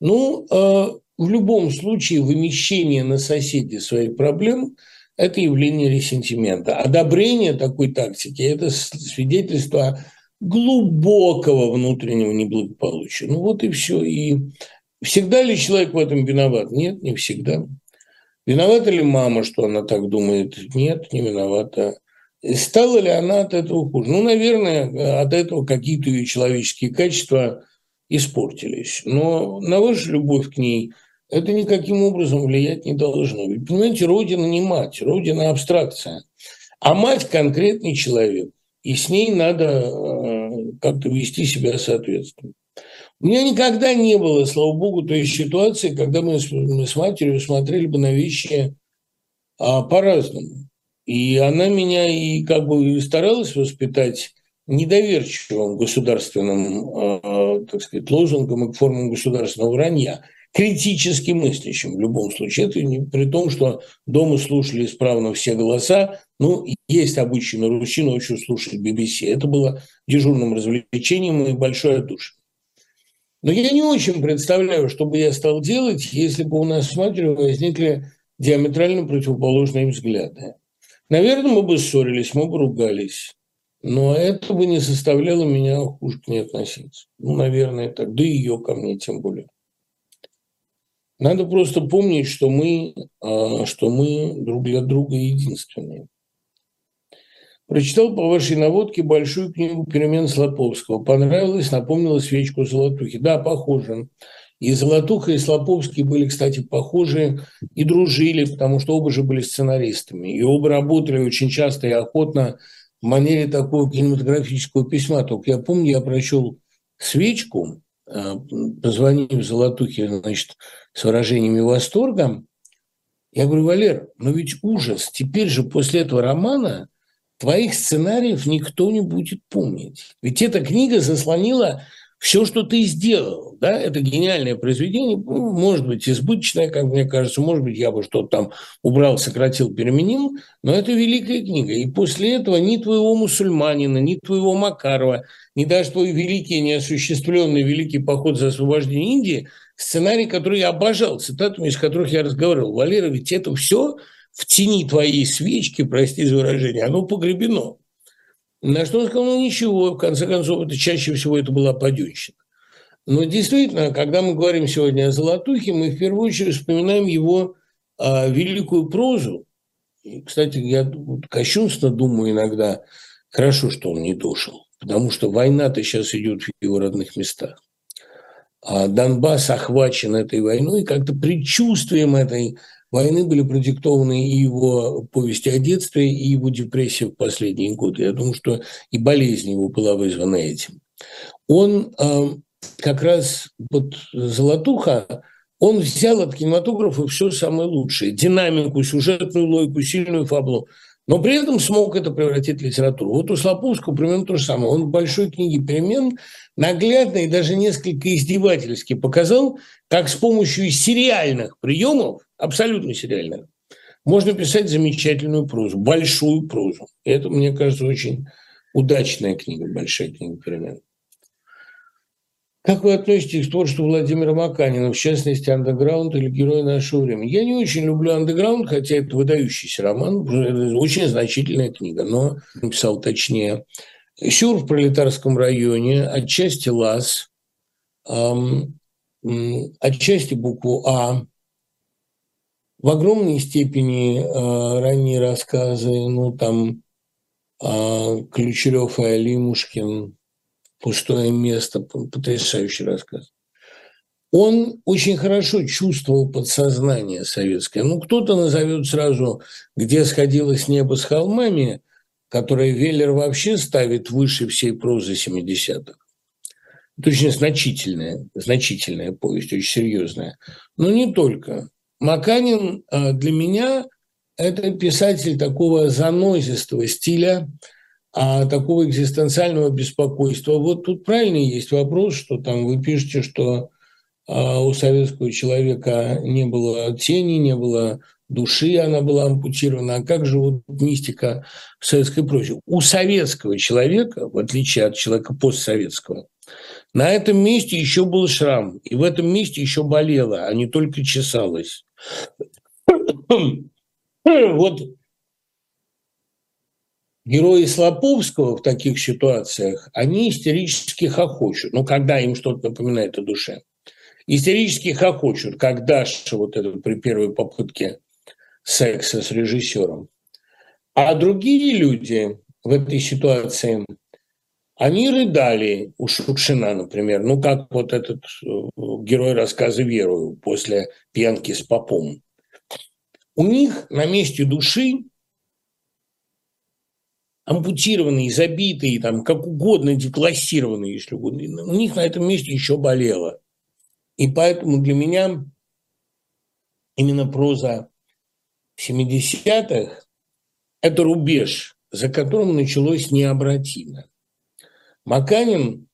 Ну, э, в любом случае, вымещение на соседей своих проблем это явление ресентимента. Одобрение такой тактики – это свидетельство глубокого внутреннего неблагополучия. Ну вот и все. И всегда ли человек в этом виноват? Нет, не всегда. Виновата ли мама, что она так думает? Нет, не виновата. Стала ли она от этого хуже? Ну, наверное, от этого какие-то ее человеческие качества испортились. Но на вашу любовь к ней это никаким образом влиять не должно. Ведь, понимаете, Родина не мать, Родина – абстракция. А мать – конкретный человек, и с ней надо э, как-то вести себя соответственно. У меня никогда не было, слава богу, той ситуации, когда мы с, мы с матерью смотрели бы на вещи а, по-разному. И она меня и как бы старалась воспитать недоверчивым государственным, а, так сказать, лозунгам и формам государственного вранья, критически мыслящим в любом случае. Это не при том, что дома слушали исправно все голоса, ну, есть обычай на Руси ночью слушать BBC. Это было дежурным развлечением и большой отдушиной. Но я не очень представляю, что бы я стал делать, если бы у нас с матерью возникли диаметрально противоположные взгляды. Наверное, мы бы ссорились, мы бы ругались. Но это бы не составляло меня хуже к ней относиться. Ну, наверное, так. Да и ее ко мне тем более. Надо просто помнить, что мы, а, что мы друг для друга единственные. Прочитал по вашей наводке большую книгу «Перемен Слоповского». Понравилось, напомнила свечку Золотухи. Да, похоже. И Золотуха, и Слоповский были, кстати, похожи и дружили, потому что оба же были сценаристами. И оба работали очень часто и охотно в манере такого кинематографического письма. Только я помню, я прочел «Свечку», а, позвонив Золотухе, значит, с выражениями восторга. Я говорю, Валер, но ведь ужас. Теперь же после этого романа твоих сценариев никто не будет помнить. Ведь эта книга заслонила все, что ты сделал, да, это гениальное произведение, ну, может быть, избыточное, как мне кажется, может быть, я бы что-то там убрал, сократил, переменил, но это великая книга. И после этого ни твоего мусульманина, ни твоего Макарова, ни даже твой великий неосуществленный великий поход за освобождение Индии, сценарий, который я обожал, цитатами из которых я разговаривал. Валера, ведь это все в тени твоей свечки, прости за выражение, оно погребено. На что он сказал, ну ничего, в конце концов, это чаще всего это была паденщина. Но действительно, когда мы говорим сегодня о Золотухе, мы в первую очередь вспоминаем его а, великую прозу. И, кстати, я кощунственно думаю иногда, хорошо, что он не дошел, потому что война-то сейчас идет в его родных местах. А Донбасс охвачен этой войной, как-то предчувствием этой войны были продиктованы и его повести о детстве, и его депрессия в последние годы. Я думаю, что и болезнь его была вызвана этим. Он э, как раз, вот «Золотуха», он взял от кинематографа все самое лучшее. Динамику, сюжетную логику, сильную фаблу но при этом смог это превратить в литературу. Вот у Слоповского примерно то же самое. Он в большой книге «Перемен» наглядно и даже несколько издевательски показал, как с помощью сериальных приемов, абсолютно сериальных, можно писать замечательную прозу, большую прозу. Это, мне кажется, очень удачная книга, большая книга «Перемен». Как вы относитесь к творчеству Владимира Маканина, в частности, «Андеграунд» или «Герой нашего времени»? Я не очень люблю «Андеграунд», хотя это выдающийся роман, очень значительная книга, но написал точнее. «Сюр в пролетарском районе», отчасти «Лаз», эм, отчасти букву «А», в огромной степени э, ранние рассказы, ну, там, э, Ключерев и Алимушкин, пустое место, потрясающий рассказ. Он очень хорошо чувствовал подсознание советское. Ну, кто-то назовет сразу, где сходилось небо с холмами, которое Веллер вообще ставит выше всей прозы 70-х. Это очень значительная, значительная повесть, очень серьезная. Но не только. Маканин а, для меня – это писатель такого занозистого стиля – а такого экзистенциального беспокойства. Вот тут правильно есть вопрос, что там вы пишете, что а, у советского человека не было тени, не было души, она была ампутирована. А как же вот мистика советской прозе? У советского человека, в отличие от человека постсоветского, на этом месте еще был шрам, и в этом месте еще болело, а не только чесалось. <coughs> Вот герои Слоповского в таких ситуациях, они истерически хохочут, ну, когда им что-то напоминает о душе. Истерически хохочут, как Даша вот это при первой попытке секса с режиссером. А другие люди в этой ситуации, они рыдали у Шукшина, например, ну, как вот этот э, герой рассказа «Верую» после пьянки с попом. У них на месте души ампутированные, забитые, там, как угодно, деклассированные, если угодно. У них на этом месте еще болело. И поэтому для меня именно проза 70-х – это рубеж, за которым началось необратимо. Маканин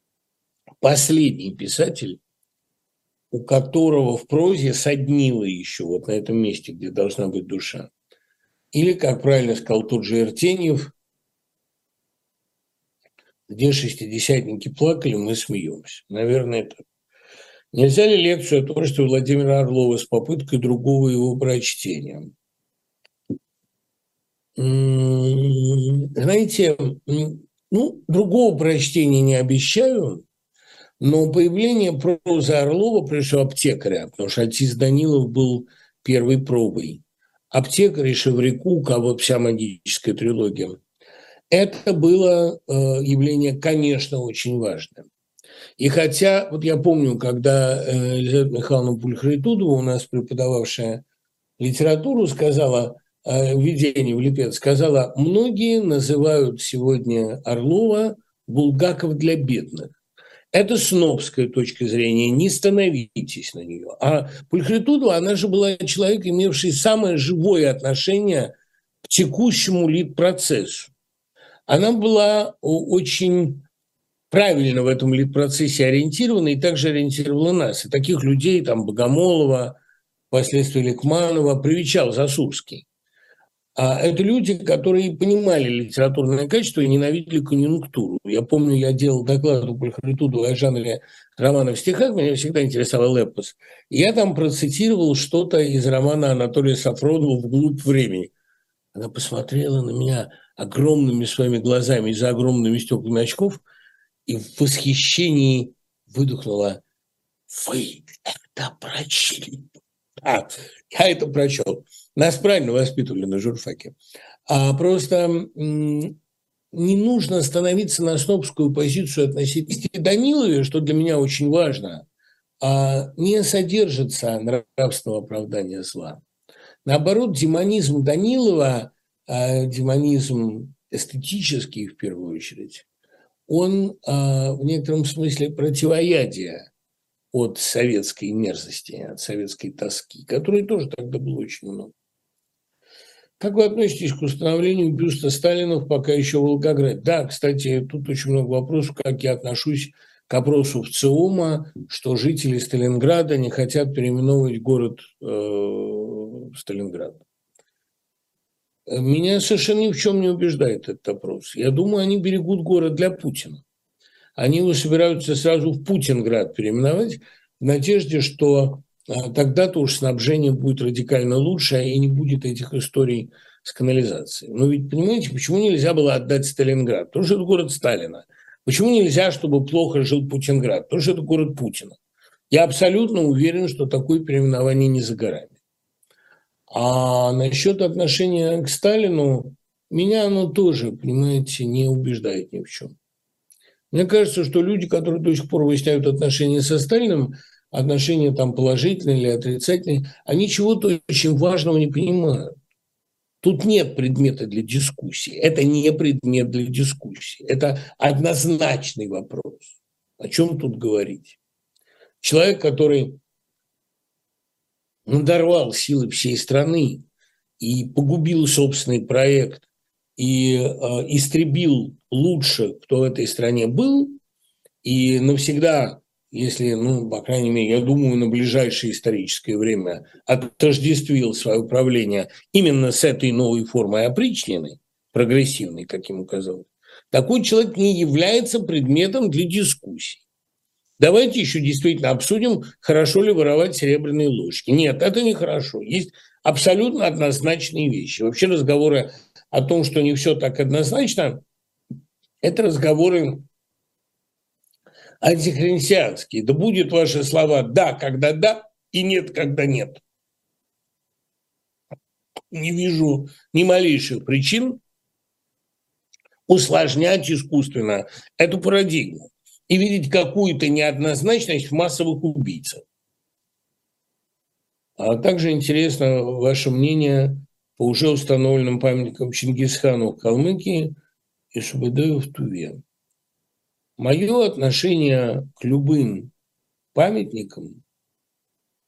– последний писатель, у которого в прозе соднило еще вот на этом месте, где должна быть душа. Или, как правильно сказал тот же Иртеньев, где шестидесятники плакали, мы смеемся. Наверное, это. Нельзя ли лекцию о творчестве Владимира Орлова с попыткой другого его прочтения? Знаете, ну, другого прочтения не обещаю, но появление прозы Орлова, прежде всего аптекаря, потому что Альтис Данилов был первой пробой, аптекарь и Шеврикук, а вот вся магическая трилогия, это было э, явление, конечно, очень важным. И хотя, вот я помню, когда э, Елизавета Михайловна Пульхритудова, у нас преподававшая литературу, сказала, э, введение в Липец, сказала, многие называют сегодня Орлова Булгаков для бедных. Это снобская точка зрения, не становитесь на нее. А Пульхритудова, она же была человек, имевший самое живое отношение к текущему лид-процессу. Она была очень правильно в этом лид-процессе ориентирована и также ориентировала нас. И таких людей, там, Богомолова, впоследствии Ликманова, привечал Засурский. А это люди, которые понимали литературное качество и ненавидели конъюнктуру. Я помню, я делал доклад у Пульхаритудова о жанре романа в стихах, меня всегда интересовал эпос. я там процитировал что-то из романа Анатолия Сафронова «Вглубь времени». Она посмотрела на меня огромными своими глазами за огромными стеклами очков и в восхищении выдохнула «Вы это прочли!» А, я это прочел. Нас правильно воспитывали на журфаке. А просто не нужно становиться на снобскую позицию относительно Данилове, что для меня очень важно, а не содержится нравственного оправдания зла. Наоборот, демонизм Данилова, а демонизм эстетический в первую очередь, он а, в некотором смысле противоядие от советской мерзости, от советской тоски, которой тоже тогда было очень много. Как вы относитесь к установлению бюста Сталина пока еще в Волгограде? Да, кстати, тут очень много вопросов, как я отношусь к опросу в ЦИОМа, что жители Сталинграда не хотят переименовывать город э, Сталинград. Меня совершенно ни в чем не убеждает этот опрос. Я думаю, они берегут город для Путина они его собираются сразу в Путинград переименовать в надежде, что тогда-то уж снабжение будет радикально лучше и не будет этих историй с канализацией. Но ведь, понимаете, почему нельзя было отдать Сталинград? Потому что это город Сталина. Почему нельзя, чтобы плохо жил Путинград? Потому что это город Путина. Я абсолютно уверен, что такое переименование не за горами. А насчет отношения к Сталину, меня оно тоже, понимаете, не убеждает ни в чем. Мне кажется, что люди, которые до сих пор выясняют отношения со Сталиным, отношения там положительные или отрицательные, они чего-то очень важного не понимают. Тут нет предмета для дискуссии. Это не предмет для дискуссии. Это однозначный вопрос. О чем тут говорить? Человек, который надорвал силы всей страны и погубил собственный проект, и э, истребил лучше, кто в этой стране был, и навсегда, если, ну, по крайней мере, я думаю, на ближайшее историческое время отождествил свое правление именно с этой новой формой опричнины, прогрессивной, как ему казалось, такой человек не является предметом для дискуссий. Давайте еще действительно обсудим, хорошо ли воровать серебряные ложки. Нет, это нехорошо. Есть абсолютно однозначные вещи. Вообще разговоры о том, что не все так однозначно, это разговоры антихристианские. Да будет ваши слова «да», когда «да» и «нет», когда «нет». Не вижу ни малейших причин усложнять искусственно эту парадигму и видеть какую-то неоднозначность в массовых убийцах. А также интересно ваше мнение по уже установленным памятникам Чингисхану в Калмыкии и Шубедою в Туве. Мое отношение к любым памятникам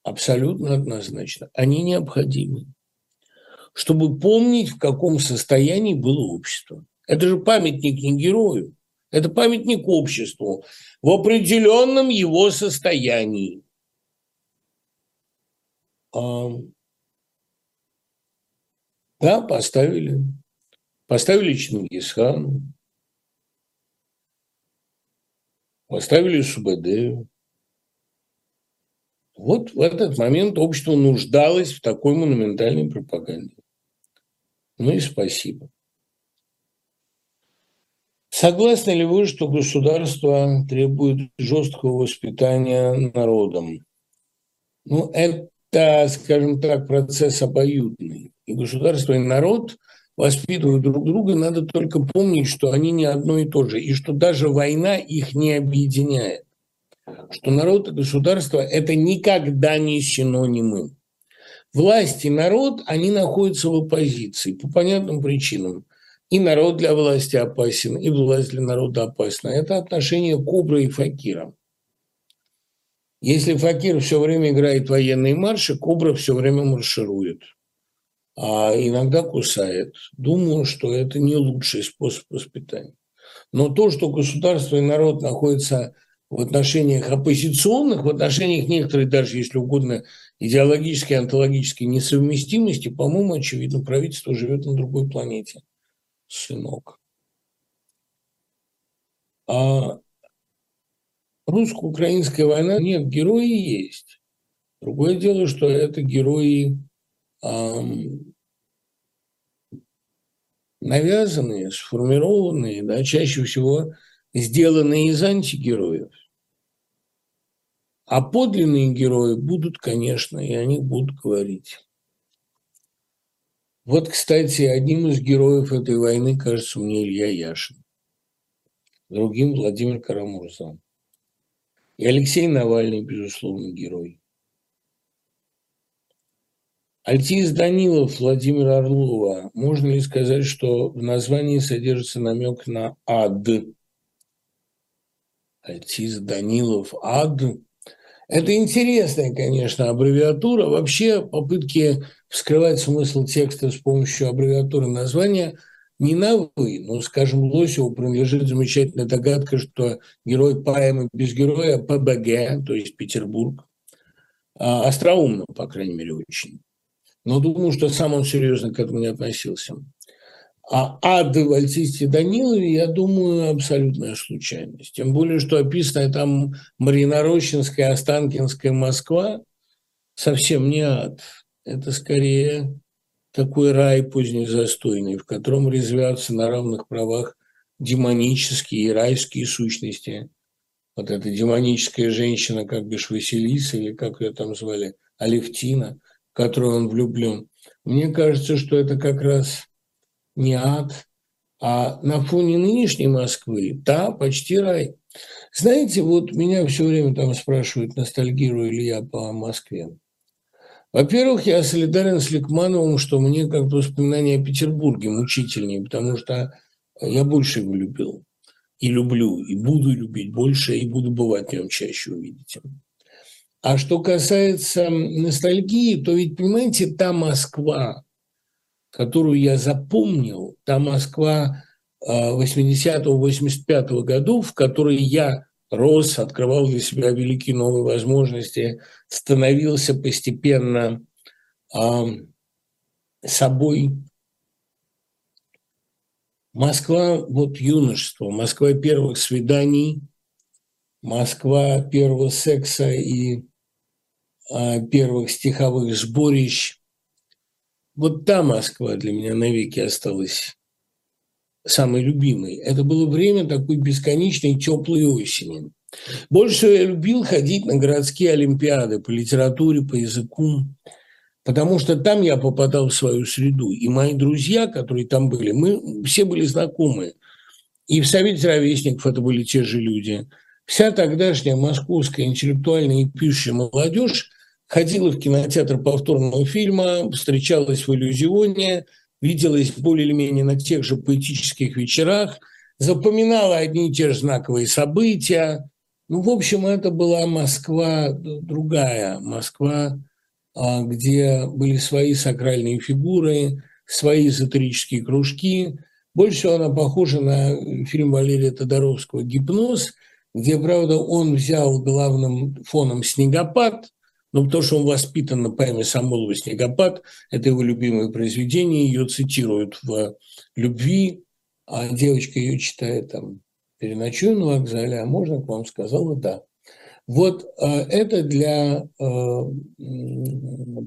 абсолютно однозначно. Они необходимы, чтобы помнить, в каком состоянии было общество. Это же памятник не герою, это памятник обществу в определенном его состоянии. А, да, поставили. Поставили Чингисхану, поставили СУБД. Вот в этот момент общество нуждалось в такой монументальной пропаганде. Ну и спасибо. Согласны ли вы, что государство требует жесткого воспитания народом? Ну, это, скажем так, процесс обоюдный. И государство, и народ воспитывают друг друга, надо только помнить, что они не одно и то же, и что даже война их не объединяет. Что народ и государство – это никогда не синонимы. Власть и народ, они находятся в оппозиции по понятным причинам. И народ для власти опасен, и власть для народа опасна. Это отношение Кобра и Факира. Если Факир все время играет военные марши, Кобра все время марширует, а иногда кусает. Думаю, что это не лучший способ воспитания. Но то, что государство и народ находятся в отношениях оппозиционных, в отношениях некоторой, даже если угодно, идеологической, онтологической несовместимости, по-моему, очевидно, правительство живет на другой планете сынок. А русско-украинская война, нет, герои есть. Другое дело, что это герои навязанные, сформированные, да, чаще всего сделанные из антигероев. А подлинные герои будут, конечно, и они будут говорить. Вот, кстати, одним из героев этой войны, кажется мне, Илья Яшин. Другим Владимир Карамурза. И Алексей Навальный, безусловно, герой. Альтис Данилов, Владимир Орлова. Можно ли сказать, что в названии содержится намек на ад? Альтис Данилов, ад. Это интересная, конечно, аббревиатура. Вообще попытки вскрывать смысл текста с помощью аббревиатуры названия не на «вы», но, скажем, Лосеву принадлежит замечательная догадка, что герой поэмы без героя – ПБГ, то есть Петербург. А, остроумно, по крайней мере, очень. Но думаю, что сам он серьезно к этому не относился. А ад в альтисте Данилове, я думаю, абсолютная случайность. Тем более, что описанная там Маринорощинская, Останкинская Москва совсем не ад. Это скорее такой рай позднезастойный, в котором резвятся на равных правах демонические и райские сущности. Вот эта демоническая женщина, как бишь Василиса, или как ее там звали, Алевтина, которую он влюблен. Мне кажется, что это как раз не ад, а на фоне нынешней Москвы, да, почти рай. Знаете, вот меня все время там спрашивают, ностальгирую ли я по Москве. Во-первых, я солидарен с Ликмановым, что мне как-то воспоминания о Петербурге мучительнее, потому что я больше его любил. И люблю, и буду любить больше, и буду бывать в нем чаще, увидите. А что касается ностальгии, то ведь, понимаете, та Москва, которую я запомнил, та Москва 80-85 э, годов, в которой я рос, открывал для себя великие новые возможности, становился постепенно э, собой. Москва вот юношество, Москва первых свиданий, Москва первого секса и первых стиховых сборищ, вот та Москва для меня навеки осталась самой любимой. Это было время такой бесконечной теплой осени. Больше всего я любил ходить на городские олимпиады по литературе, по языку, потому что там я попадал в свою среду. И мои друзья, которые там были, мы все были знакомы. И в Совете ровесников это были те же люди. Вся тогдашняя московская интеллектуальная и пишущая молодежь ходила в кинотеатр повторного фильма, встречалась в иллюзионе, виделась более или менее на тех же поэтических вечерах, запоминала одни и те же знаковые события. Ну, в общем, это была Москва другая, Москва, а, где были свои сакральные фигуры, свои эзотерические кружки. Больше всего она похожа на фильм Валерия Тодоровского «Гипноз», где, правда, он взял главным фоном снегопад – ну, потому что он воспитан на поэме Самойлова «Снегопад». Это его любимое произведение. Ее цитируют в «Любви», а девочка ее читает там «Переночую на вокзале», а можно к вам сказала «да». Вот э, это для э,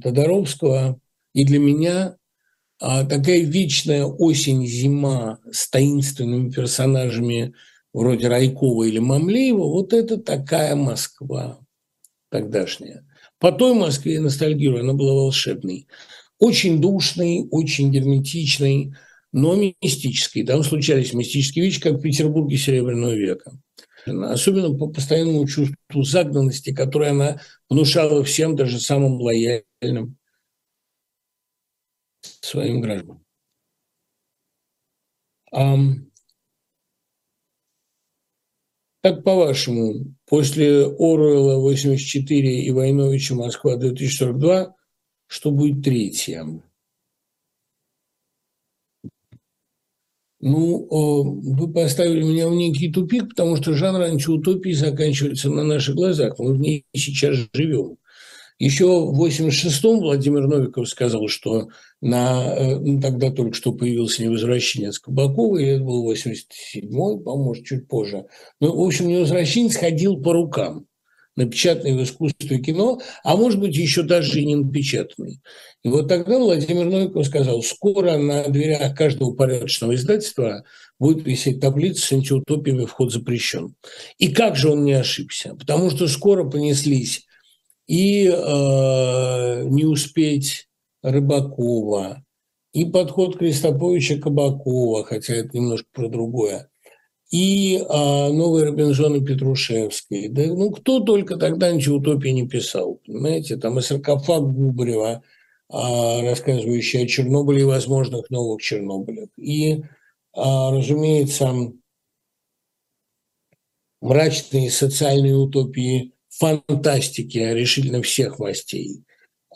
Тодоровского и для меня э, такая вечная осень-зима с таинственными персонажами вроде Райкова или Мамлеева, вот это такая Москва тогдашняя. По той Москве я ностальгирую, она была волшебной. Очень душной, очень герметичной, но мистической. Там случались мистические вещи, как в Петербурге Серебряного века. Особенно по постоянному чувству загнанности, которое она внушала всем, даже самым лояльным своим гражданам. Как по-вашему, после Оруэлла 84 и Войновича Москва 2042, что будет третье? Ну, вы поставили меня в некий тупик, потому что жанр антиутопии заканчивается на наших глазах. Мы в ней сейчас живем. Еще в 86-м Владимир Новиков сказал, что на, э, ну, тогда только что появился невозвращенец Кабакова, и это был 87-й, по-моему, чуть позже. Ну, в общем, невозвращенец ходил по рукам напечатанный в искусстве кино, а может быть, еще даже и не напечатанный. И вот тогда Владимир Новиков сказал, скоро на дверях каждого порядочного издательства будет висеть таблица с антиутопиями «Вход запрещен». И как же он не ошибся? Потому что скоро понеслись и э, не успеть Рыбакова, и подход Крестоповича Кабакова, хотя это немножко про другое, и а, новые Робинзоны Петрушевской. Да, ну, кто только тогда антиутопии не писал, понимаете? Там и саркофаг Губарева, а, рассказывающий о Чернобыле и возможных новых Чернобылях. И, а, разумеется, мрачные социальные утопии фантастики решительно всех властей.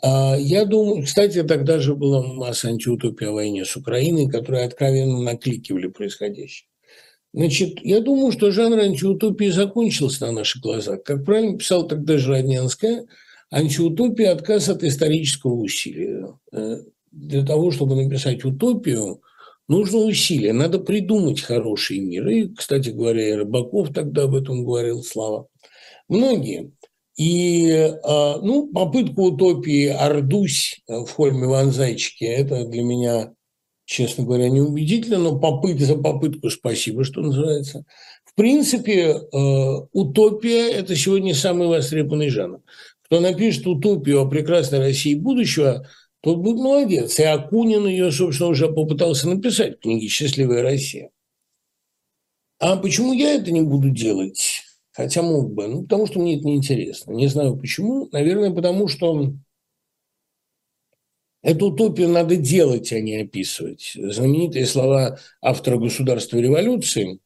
А, я думаю, кстати, тогда же была масса антиутопии о войне с Украиной, которые откровенно накликивали происходящее. Значит, я думаю, что жанр антиутопии закончился на наших глазах. Как правильно писал тогда же Роднянская, антиутопия – отказ от исторического усилия. Э, для того, чтобы написать утопию, нужно усилие, надо придумать хороший мир. И, кстати говоря, и Рыбаков тогда об этом говорил, Слава. Многие. И, а, ну, попытку утопии «Ордусь» в форме Иван Зайчики – это для меня, честно говоря, неубедительно, но попытка за попытку спасибо, что называется. В принципе, а, утопия – это сегодня самый востребованный жанр. Кто напишет утопию о прекрасной России будущего, тот будет молодец. И Акунин ее, собственно, уже попытался написать в книге «Счастливая Россия». А почему я это не буду делать? Хотя мог бы. Ну, потому что мне это неинтересно. Не знаю почему. Наверное, потому что эту утопию надо делать, а не описывать. Знаменитые слова автора «Государства революции».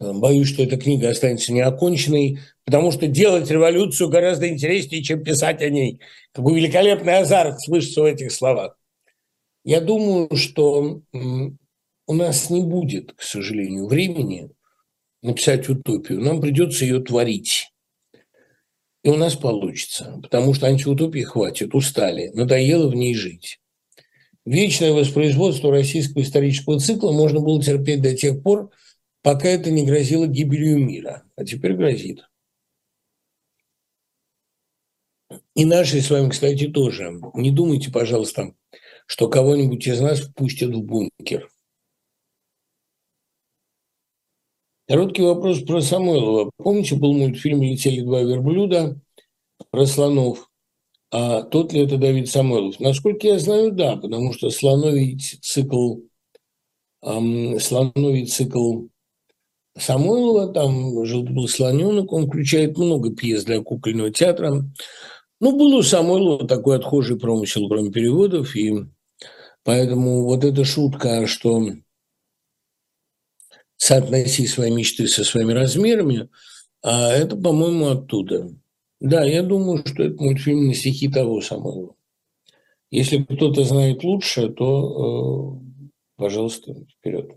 Боюсь, что эта книга останется неоконченной, потому что делать революцию гораздо интереснее, чем писать о ней. Какой великолепный азарт слышится в этих словах. Я думаю, что у нас не будет, к сожалению, времени написать утопию, нам придется ее творить. И у нас получится, потому что антиутопии хватит, устали, надоело в ней жить. Вечное воспроизводство российского исторического цикла можно было терпеть до тех пор, пока это не грозило гибелью мира. А теперь грозит. И наши с вами, кстати, тоже. Не думайте, пожалуйста, что кого-нибудь из нас впустят в бункер. Короткий вопрос про Самойлова. Помните, был мультфильм «Летели два верблюда» про слонов? А тот ли это Давид Самойлов? Насколько я знаю, да, потому что слоновий цикл, эм, слоновий цикл Самойлова, там жил был слоненок, он включает много пьес для кукольного театра. Ну, был у Самойлова такой отхожий промысел, кроме переводов, и поэтому вот эта шутка, что соотноси свои мечты со своими размерами, а это, по-моему, оттуда. Да, я думаю, что это мультфильм на стихи того Самойлова. Если кто-то знает лучше, то, э, пожалуйста, вперед.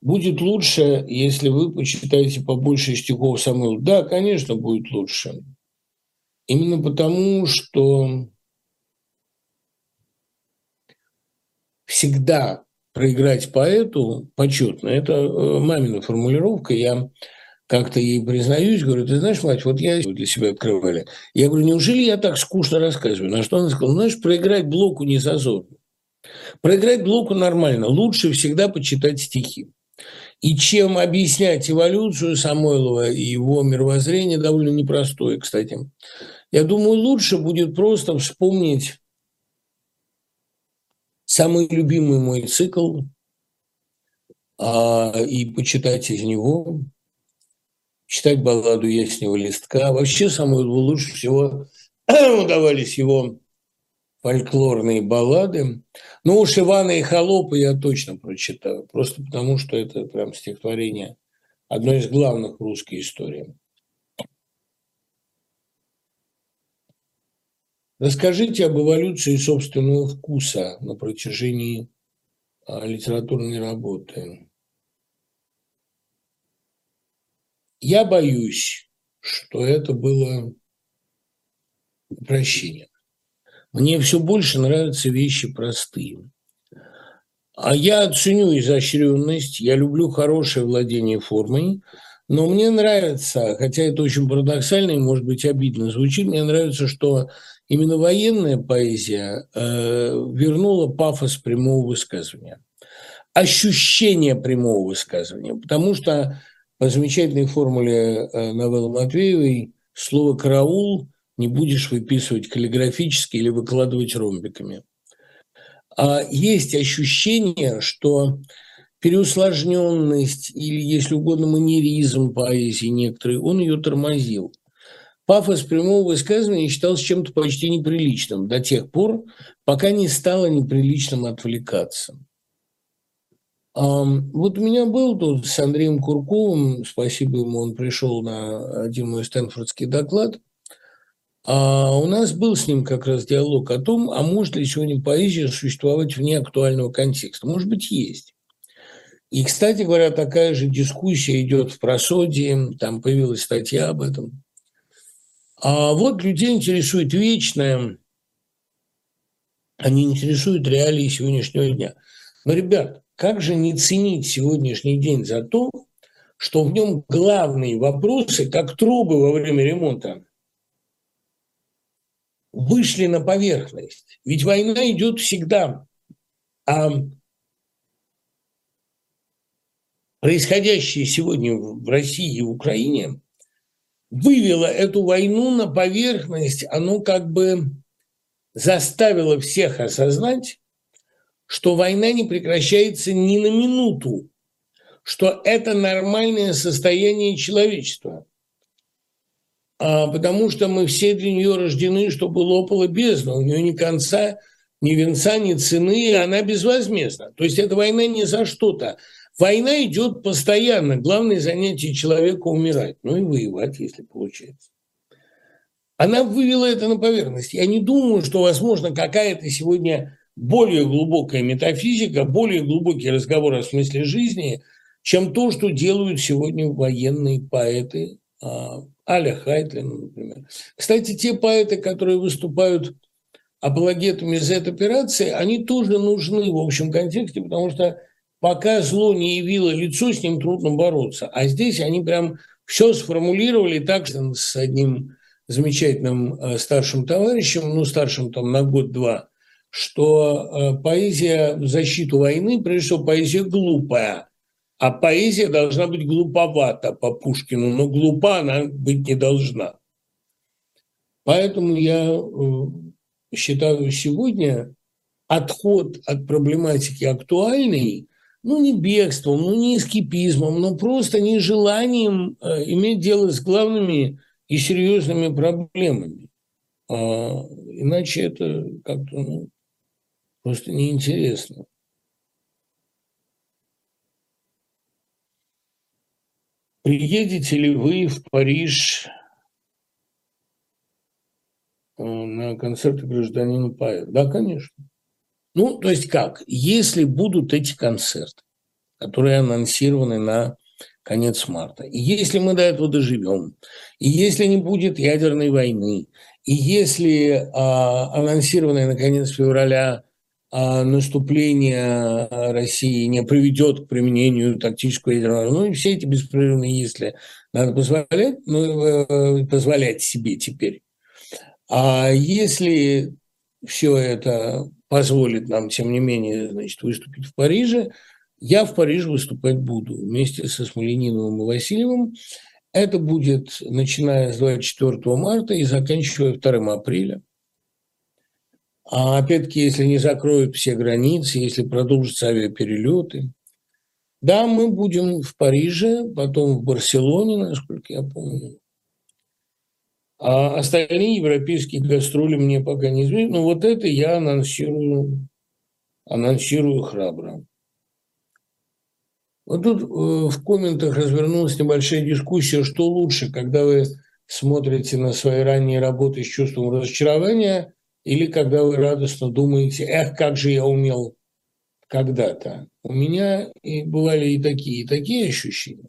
Будет лучше, если вы почитаете побольше стихов Самойлова. Да, конечно, будет лучше. Именно потому, что всегда проиграть поэту почетно. Это э, мамина формулировка. Я как-то ей признаюсь, говорю, ты знаешь, мать, вот я для себя открывали. Я говорю, неужели я так скучно рассказываю? На что она сказала, знаешь, проиграть блоку не зазорно. Проиграть блоку нормально. Лучше всегда почитать стихи. И чем объяснять эволюцию Самойлова и его мировоззрение довольно непростое, кстати. Я думаю, лучше будет просто вспомнить самый любимый мой цикл а, и почитать из него, читать балладу Яснего листка. Вообще, Самойлову лучше всего <clears throat> удавались его фольклорные баллады. Ну уж Ивана и Холопа я точно прочитаю, просто потому что это прям стихотворение, одно из главных русской истории. Расскажите об эволюции собственного вкуса на протяжении а, литературной работы. Я боюсь, что это было упрощение. Мне все больше нравятся вещи простые. А я ценю изощренность, я люблю хорошее владение формой, но мне нравится, хотя это очень парадоксально и, может быть, обидно звучит, мне нравится, что именно военная поэзия э, вернула пафос прямого высказывания, ощущение прямого высказывания, потому что по замечательной формуле э, новеллы Матвеевой слово «караул» не будешь выписывать каллиграфически или выкладывать ромбиками. А есть ощущение, что переусложненность или, если угодно, манеризм поэзии некоторые, он ее тормозил. Пафос прямого высказывания считался чем-то почти неприличным до тех пор, пока не стало неприличным отвлекаться. Вот у меня был тут с Андреем Курковым, спасибо ему, он пришел на один мой стэнфордский доклад. А у нас был с ним как раз диалог о том, а может ли сегодня поэзия существовать вне актуального контекста. Может быть, есть. И, кстати говоря, такая же дискуссия идет в просодии, там появилась статья об этом. А вот людей интересует вечное, они интересуют реалии сегодняшнего дня. Но, ребят, как же не ценить сегодняшний день за то, что в нем главные вопросы, как трубы во время ремонта, вышли на поверхность. Ведь война идет всегда. А происходящее сегодня в России и в Украине вывело эту войну на поверхность, оно как бы заставило всех осознать, что война не прекращается ни на минуту, что это нормальное состояние человечества. А потому что мы все для нее рождены, чтобы лопала бездна. У нее ни конца, ни венца, ни цены, и она безвозмездна. То есть эта война не за что-то. Война идет постоянно. Главное занятие человека – умирать. Ну и воевать, если получается. Она вывела это на поверхность. Я не думаю, что, возможно, какая-то сегодня более глубокая метафизика, более глубокий разговор о смысле жизни, чем то, что делают сегодня военные поэты, а, Аля Хайтлин, например. Кстати, те поэты, которые выступают апологетами Z-операции, они тоже нужны в общем контексте, потому что пока зло не явило лицо, с ним трудно бороться. А здесь они прям все сформулировали так, с одним замечательным э, старшим товарищем, ну, старшим там на год-два, что э, поэзия в защиту войны, прежде всего, поэзия глупая, а поэзия должна быть глуповата по Пушкину, но глупа она быть не должна. Поэтому я э, считаю сегодня отход от проблематики актуальной, ну, не бегством, ну, не эскипизмом, но просто нежеланием э, иметь дело с главными и серьезными проблемами. А, иначе это как-то ну, просто неинтересно. Приедете ли вы в Париж э, на концерты гражданина поэта? Да, конечно. Ну, то есть как? Если будут эти концерты, которые анонсированы на конец марта, и если мы до этого доживем, и если не будет ядерной войны, и если а, анонсированное на конец февраля а, наступление России не приведет к применению тактического ядерного, ну и все эти беспрерывные «если» надо позволять, ну, э, позволять себе теперь. А если все это позволит нам, тем не менее, значит, выступить в Париже, я в Париже выступать буду вместе со Смолениновым и Васильевым. Это будет начиная с 24 марта и заканчивая 2 апреля. А опять-таки, если не закроют все границы, если продолжатся авиаперелеты, да, мы будем в Париже, потом в Барселоне, насколько я помню, а остальные европейские гастроли мне пока не известны. Но вот это я анонсирую, анонсирую храбро. Вот тут э, в комментах развернулась небольшая дискуссия, что лучше, когда вы смотрите на свои ранние работы с чувством разочарования или когда вы радостно думаете, эх, как же я умел когда-то. У меня и бывали и такие, и такие ощущения.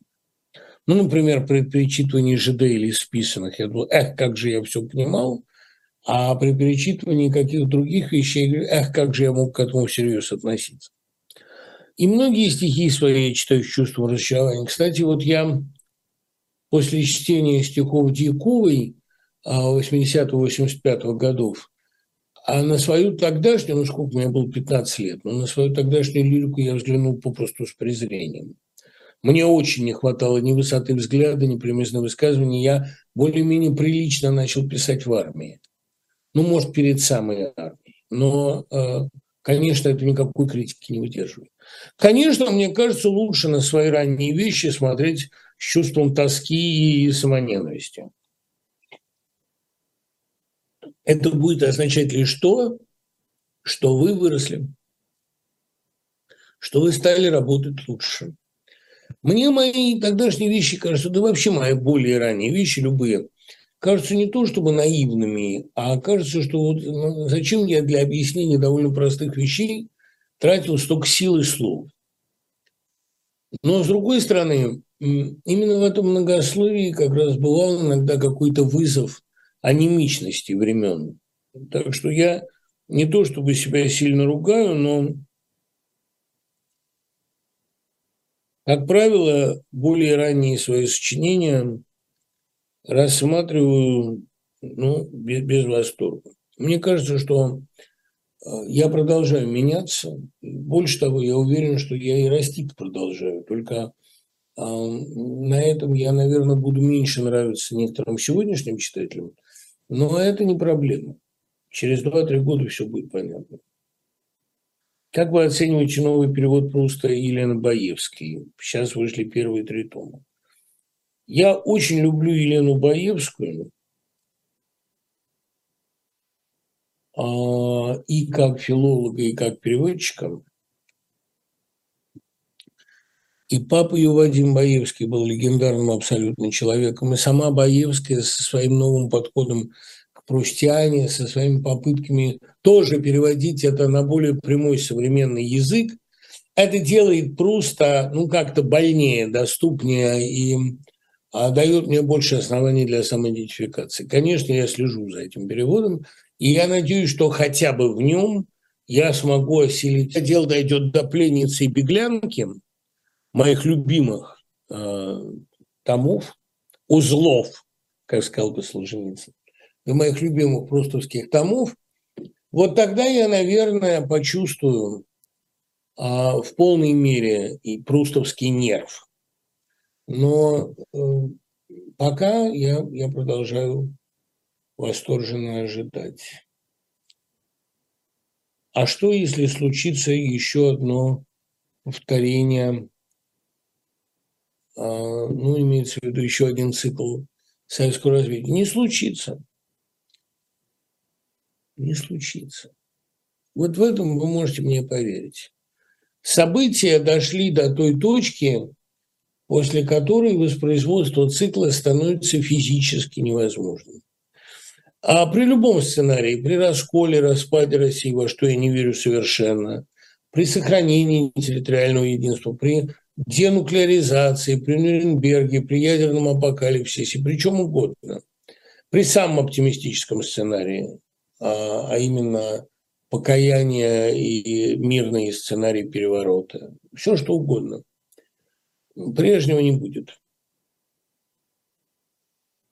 Ну, например, при перечитывании ЖД или списанных, я думал, эх, как же я все понимал, а при перечитывании каких-то других вещей, я говорю, эх, как же я мог к этому всерьез относиться. И многие стихи свои я читаю с чувством разочарования. Кстати, вот я после чтения стихов Дьяковой 80-85 а, годов, а на свою тогдашнюю, ну сколько, меня было 15 лет, но на свою тогдашнюю лирику я взглянул попросту с презрением. Мне очень не хватало ни высоты взгляда, ни примесного высказывания. Я более-менее прилично начал писать в армии. Ну, может, перед самой армией. Но, э, конечно, это никакой критики не выдерживает. Конечно, мне кажется, лучше на свои ранние вещи смотреть с чувством тоски и самоненависти. Это будет означать лишь то, что вы выросли, что вы стали работать лучше, мне мои тогдашние вещи кажутся, да вообще мои более ранние вещи, любые, кажутся не то чтобы наивными, а кажется, что вот ну, зачем я для объяснения довольно простых вещей тратил столько сил и слов. Но, с другой стороны, именно в этом многословии как раз бывал иногда какой-то вызов анемичности времен. Так что я не то чтобы себя сильно ругаю, но Как правило, более ранние свои сочинения рассматриваю ну, без, без восторга. Мне кажется, что э, я продолжаю меняться. Больше того, я уверен, что я и расти продолжаю. Только э, на этом я, наверное, буду меньше нравиться некоторым сегодняшним читателям. Но это не проблема. Через 2-3 года все будет понятно. Как вы оцениваете новый перевод Пруста Елены Баевской? Сейчас вышли первые три тома. Я очень люблю Елену Баевскую. А, и как филолога, и как переводчика. И папа ее Вадим Баевский был легендарным абсолютно человеком. И сама Баевская со своим новым подходом Прустиане со своими попытками тоже переводить это на более прямой современный язык. Это делает просто, ну, как-то больнее, доступнее и а, дает мне больше оснований для самоидентификации. Конечно, я слежу за этим переводом, и я надеюсь, что хотя бы в нем я смогу осилить. Дело дойдет до пленницы и беглянки, моих любимых э, томов, узлов, как сказал бы Солженицын. И моих любимых прустовских томов, вот тогда я, наверное, почувствую а, в полной мере и прустовский нерв. Но э, пока я, я продолжаю восторженно ожидать. А что, если случится еще одно повторение, а, ну, имеется в виду еще один цикл советского развития? Не случится. Не случится. Вот в этом вы можете мне поверить. События дошли до той точки, после которой воспроизводство цикла становится физически невозможным. А при любом сценарии, при расколе, распаде России, во что я не верю совершенно, при сохранении территориального единства, при денуклеаризации, при Нюрнберге, при ядерном апокалипсисе, при чем угодно, при самом оптимистическом сценарии, а, а именно покаяние и мирный сценарий переворота, все что угодно. Прежнего не будет.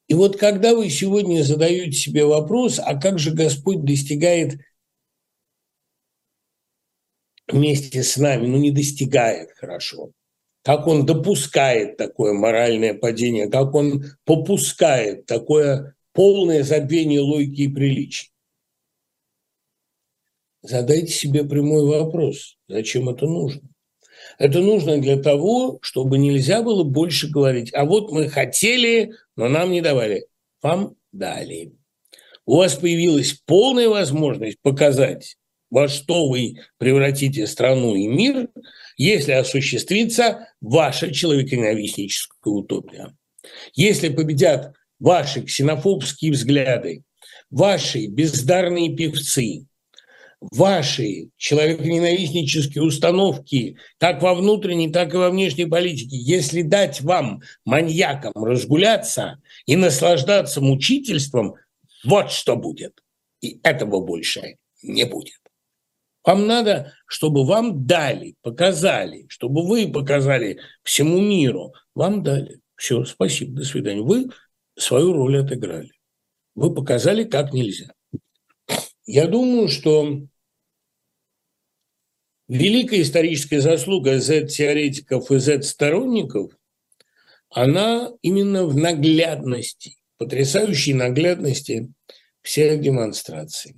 И вот когда вы сегодня задаете себе вопрос, а как же Господь достигает вместе с нами, ну не достигает хорошо, как он допускает такое моральное падение, как он попускает такое полное забвение логики и приличий. Задайте себе прямой вопрос, зачем это нужно? Это нужно для того, чтобы нельзя было больше говорить, а вот мы хотели, но нам не давали. Вам дали. У вас появилась полная возможность показать, во что вы превратите страну и мир, если осуществится ваша человеконенавистническая утопия. Если победят ваши ксенофобские взгляды, ваши бездарные певцы, ваши человеконенавистнические установки как во внутренней, так и во внешней политике, если дать вам, маньякам, разгуляться и наслаждаться мучительством, вот что будет. И этого больше не будет. Вам надо, чтобы вам дали, показали, чтобы вы показали всему миру. Вам дали. Все, спасибо, до свидания. Вы свою роль отыграли. Вы показали, как нельзя. Я думаю, что великая историческая заслуга Z-теоретиков и Z-сторонников, она именно в наглядности, потрясающей наглядности всех демонстраций.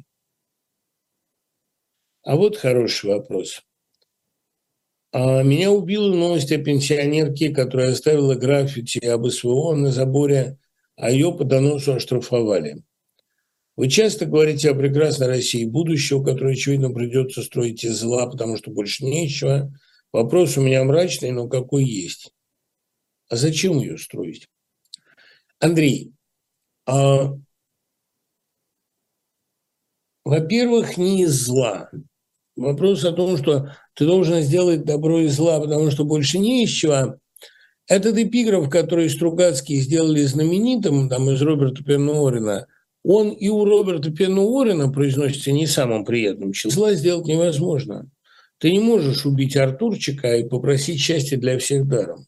А вот хороший вопрос. А меня убила новость о пенсионерке, которая оставила граффити об СВО на заборе, а ее по доносу оштрафовали. Вы часто говорите о прекрасной России будущего, которое, очевидно, придется строить из зла, потому что больше нечего. Вопрос у меня мрачный, но какой есть. А зачем ее строить? Андрей, а, во-первых, не из зла. Вопрос о том, что ты должен сделать добро из зла, потому что больше не из чего. Этот эпиграф, который Стругацкие сделали знаменитым, там из Роберта Пенуорина – он и у Роберта Пена Уоррена произносится не самым приятным человеком. Зла сделать невозможно. Ты не можешь убить Артурчика и попросить счастья для всех даром.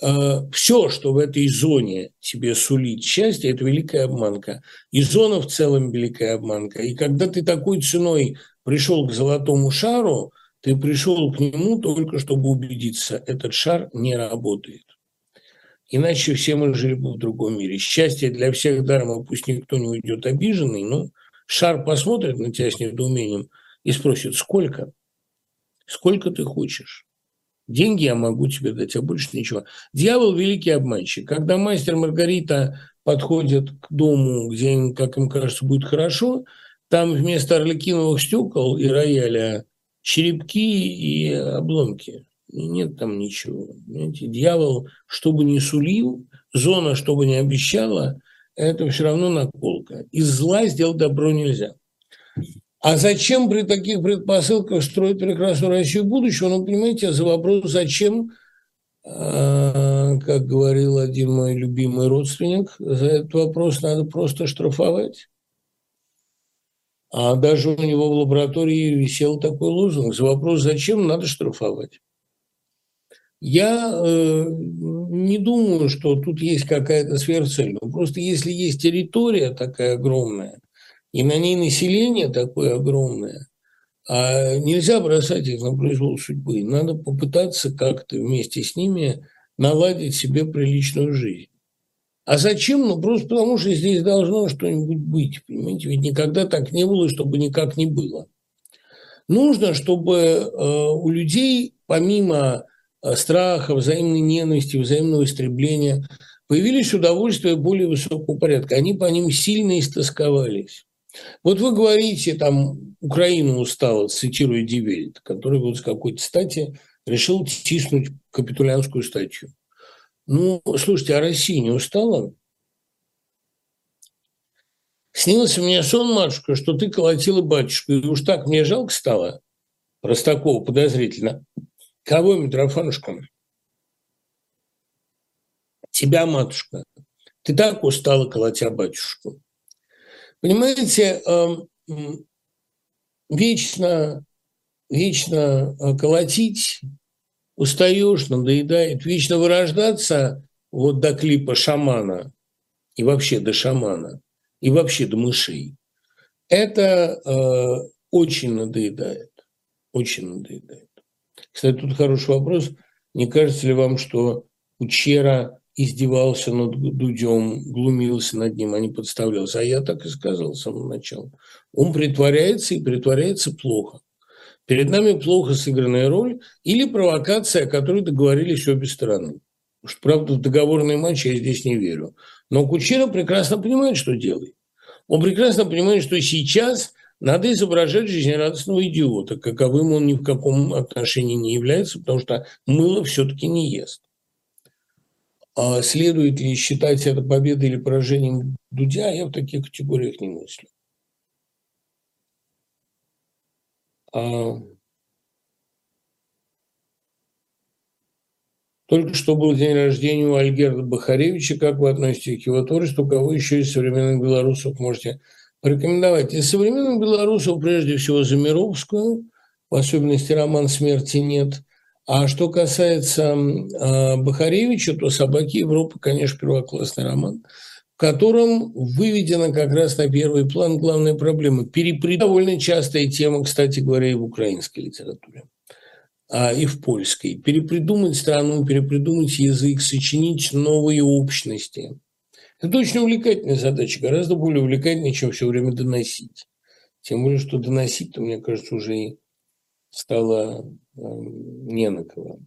А, Все, что в этой зоне тебе сулит счастье, это великая обманка. И зона в целом великая обманка. И когда ты такой ценой пришел к золотому шару, ты пришел к нему только чтобы убедиться, этот шар не работает. Иначе все мы жили бы в другом мире. Счастье для всех даром, пусть никто не уйдет обиженный, но шар посмотрит на тебя с недоумением и спросит, сколько? Сколько ты хочешь? Деньги я могу тебе дать, а больше ничего. Дьявол – великий обманщик. Когда мастер Маргарита подходит к дому, где им, как им кажется, будет хорошо, там вместо орликиновых стекол и рояля черепки и обломки нет там ничего. Понимаете? Дьявол, что бы ни сулил, зона, что бы ни обещала, это все равно наколка. Из зла сделать добро нельзя. А зачем при таких предпосылках строить прекрасную Россию будущего? Ну, понимаете, за вопрос «зачем?», а, как говорил один мой любимый родственник, за этот вопрос надо просто штрафовать. А даже у него в лаборатории висел такой лозунг. За вопрос «зачем?» надо штрафовать. Я э, не думаю, что тут есть какая-то сверхцель. Но просто если есть территория такая огромная, и на ней население такое огромное, а нельзя бросать их на произвол судьбы. Надо попытаться как-то вместе с ними наладить себе приличную жизнь. А зачем? Ну, просто потому, что здесь должно что-нибудь быть. Понимаете, ведь никогда так не было, чтобы никак не было. Нужно, чтобы э, у людей, помимо страха, взаимной ненависти, взаимного истребления, появились удовольствия более высокого порядка. Они по ним сильно истосковались. Вот вы говорите, там, Украина устала, цитируя Дивельт, который вот с какой-то стати решил тиснуть капитулянскую статью. Ну, слушайте, а Россия не устала? Снился мне сон, матушка, что ты колотила батюшку, и уж так мне жалко стало, Простакова подозрительно. Кого, Митрофанушка? Тебя, матушка. Ты так устала, колотя батюшку. Понимаете, эм, вечно, вечно э, колотить устаешь, надоедает, вечно вырождаться вот до клипа шамана и вообще до шамана, и вообще до мышей. Это э, очень надоедает, очень надоедает. Кстати, тут хороший вопрос. Не кажется ли вам, что Кучера издевался над Дудем, глумился над ним, а не подставлялся. А я так и сказал с самого начала. Он притворяется и притворяется плохо. Перед нами плохо сыгранная роль или провокация, о которой договорились обе стороны. Потому что, правда, в договорный матч я здесь не верю. Но Кучера прекрасно понимает, что делает. Он прекрасно понимает, что сейчас надо изображать жизнерадостного идиота, каковым он ни в каком отношении не является, потому что мыло все-таки не ест. А следует ли считать это победой или поражением Дудя, я в таких категориях не мыслю. А... Только что был день рождения у Альгерда Бахаревича. Как вы относитесь к его творчеству? Кого еще из современных белорусов можете порекомендовать? Из современных белорусов прежде всего Замировскую, в особенности роман «Смерти нет», а что касается э, Бахаревича, то «Собаки Европы», конечно, первоклассный роман, в котором выведена как раз на первый план главная проблема. Перепри... Довольно частая тема, кстати говоря, и в украинской литературе, а, и в польской. Перепридумать страну, перепридумать язык, сочинить новые общности. Это очень увлекательная задача, гораздо более увлекательная, чем все время доносить. Тем более, что доносить-то, мне кажется, уже и стало Эм, не на кого.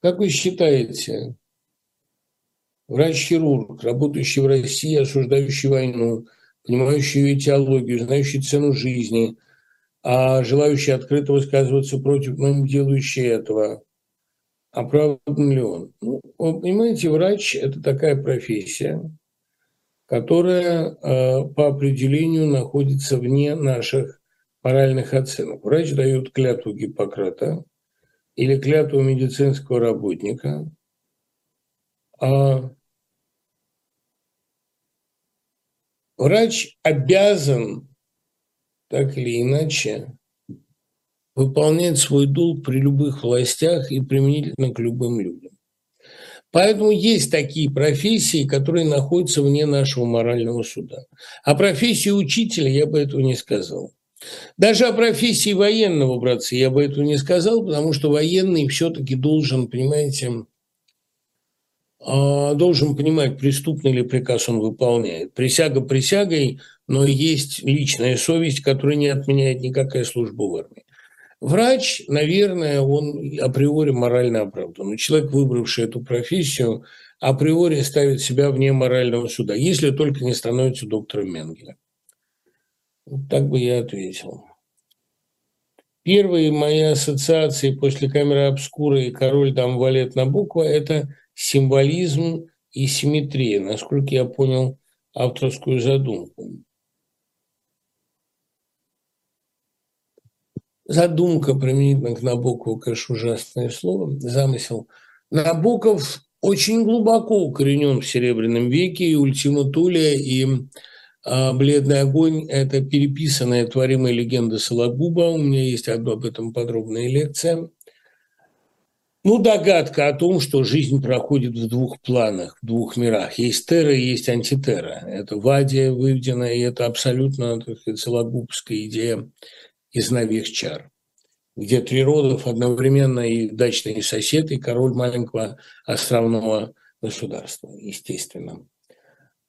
Как вы считаете, врач-хирург, работающий в России, осуждающий войну, понимающий ее теологию, знающий цену жизни, а желающий открыто высказываться против, но не делающий этого, оправдан ли он? Ну, вы понимаете, врач – это такая профессия, которая э, по определению находится вне наших моральных оценок. Врач дает клятву Гиппократа или клятву медицинского работника, а врач обязан так или иначе выполнять свой долг при любых властях и применительно к любым людям. Поэтому есть такие профессии, которые находятся вне нашего морального суда. А профессии учителя я бы этого не сказал. Даже о профессии военного, братцы, я бы этого не сказал, потому что военный все-таки должен, понимаете, а, должен понимать, преступный ли приказ он выполняет. Присяга присягой, но есть личная совесть, которая не отменяет никакая служба в армии. Врач, наверное, он априори морально оправдан. Но человек, выбравший эту профессию, априори ставит себя вне морального суда, если только не становится доктором Менгеля. Вот так бы я ответил. Первые мои ассоциации после камеры обскура и король там валет на буква – это символизм и симметрия, насколько я понял авторскую задумку. Задумка применительно к Набокову, конечно, ужасное слово, замысел. Набоков очень глубоко укоренен в Серебряном веке, и Ультима Тулия, и а «Бледный огонь» – это переписанная творимая легенда Сологуба. У меня есть одна об этом подробная лекция. Ну, догадка о том, что жизнь проходит в двух планах, в двух мирах. Есть терра есть антитера. Это Вадия выведена, и это абсолютно так сказать, сологубская идея из новых чар где Триродов одновременно и дачный сосед, и король маленького островного государства, естественно.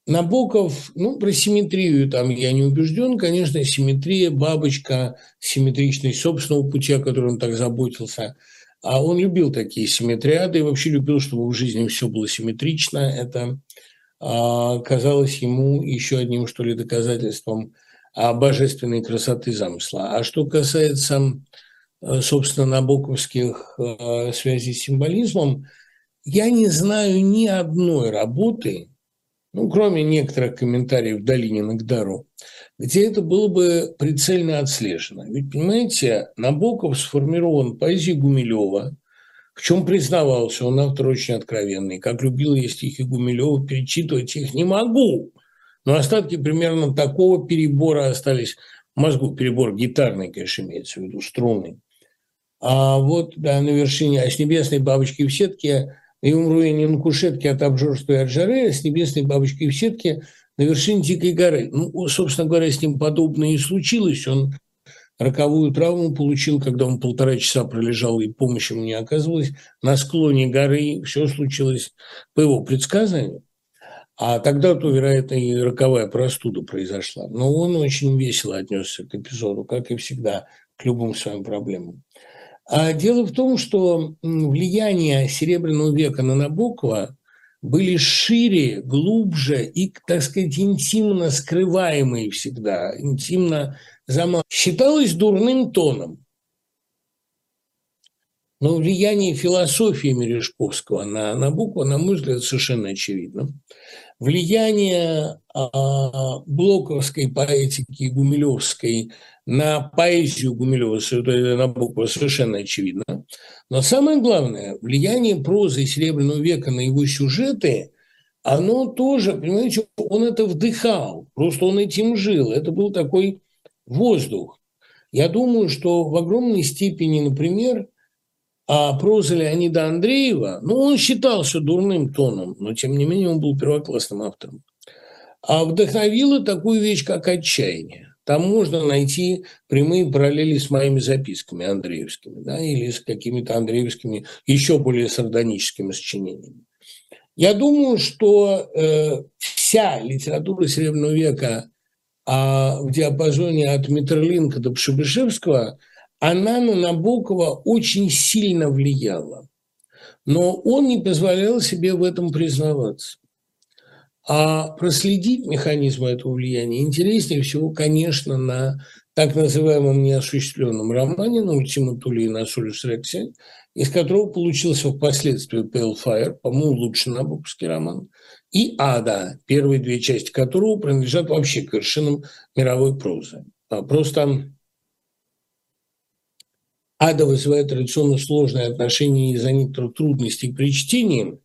Набоков, ну, про симметрию там я не убежден. Конечно, симметрия, бабочка, симметричность собственного пути, о котором он так заботился. А он любил такие симметриады и вообще любил, чтобы в жизни все было симметрично. Это а, казалось ему еще одним, что ли, доказательством божественной красоты замысла. А что касается, э, собственно, набоковских э, связей с символизмом, я не знаю ни одной работы, ну, кроме некоторых комментариев Долинина к Дару, где это было бы прицельно отслежено. Ведь, понимаете, Набоков сформирован поэзией Гумилева, в чем признавался, он автор очень откровенный. Как любил я стихи Гумилева, перечитывать их не могу. Но остатки примерно такого перебора остались мозгу. Перебор гитарный, конечно, имеется в виду, струнный. А вот, да, на вершине, а с небесной бабочки в сетке и умру я не на кушетке от обжорства и от жары, а с небесной бабочкой в сетке на вершине Дикой горы. Ну, собственно говоря, с ним подобное и случилось. Он роковую травму получил, когда он полтора часа пролежал и помощи ему не оказывалось. На склоне горы все случилось по его предсказанию. А тогда-то, вероятно, и роковая простуда произошла. Но он очень весело отнесся к эпизоду, как и всегда, к любым своим проблемам. А дело в том, что влияние Серебряного века на Набокова были шире, глубже и, так сказать, интимно скрываемые всегда, интимно замал. Считалось дурным тоном. Но влияние философии Мережковского на Набокова, на мой взгляд, совершенно очевидно. Влияние а, блоковской поэтики, гумилевской на поэзию Гумилева, Набокова совершенно очевидно. Но самое главное, влияние прозы Серебряного века на его сюжеты, оно тоже, понимаете, он это вдыхал, просто он этим жил. Это был такой воздух. Я думаю, что в огромной степени, например, а проза Леонида Андреева, ну, он считался дурным тоном, но, тем не менее, он был первоклассным автором. А вдохновила такую вещь, как отчаяние. Там можно найти прямые параллели с моими записками андреевскими, да, или с какими-то андреевскими еще более сардоническими сочинениями. Я думаю, что э, вся литература Серебряного века а в диапазоне от Митерлинка до Пшебышевского, она на Набокова очень сильно влияла. Но он не позволял себе в этом признаваться. А проследить механизм этого влияния интереснее всего, конечно, на так называемом неосуществленном романе на Ультима Тули и на Солюс Рексе, из которого получился впоследствии Pale Fire, по-моему, лучший набоковский роман, и Ада, первые две части которого принадлежат вообще к вершинам мировой прозы. А просто Ада вызывает традиционно сложные отношения из-за некоторых трудностей при чтении –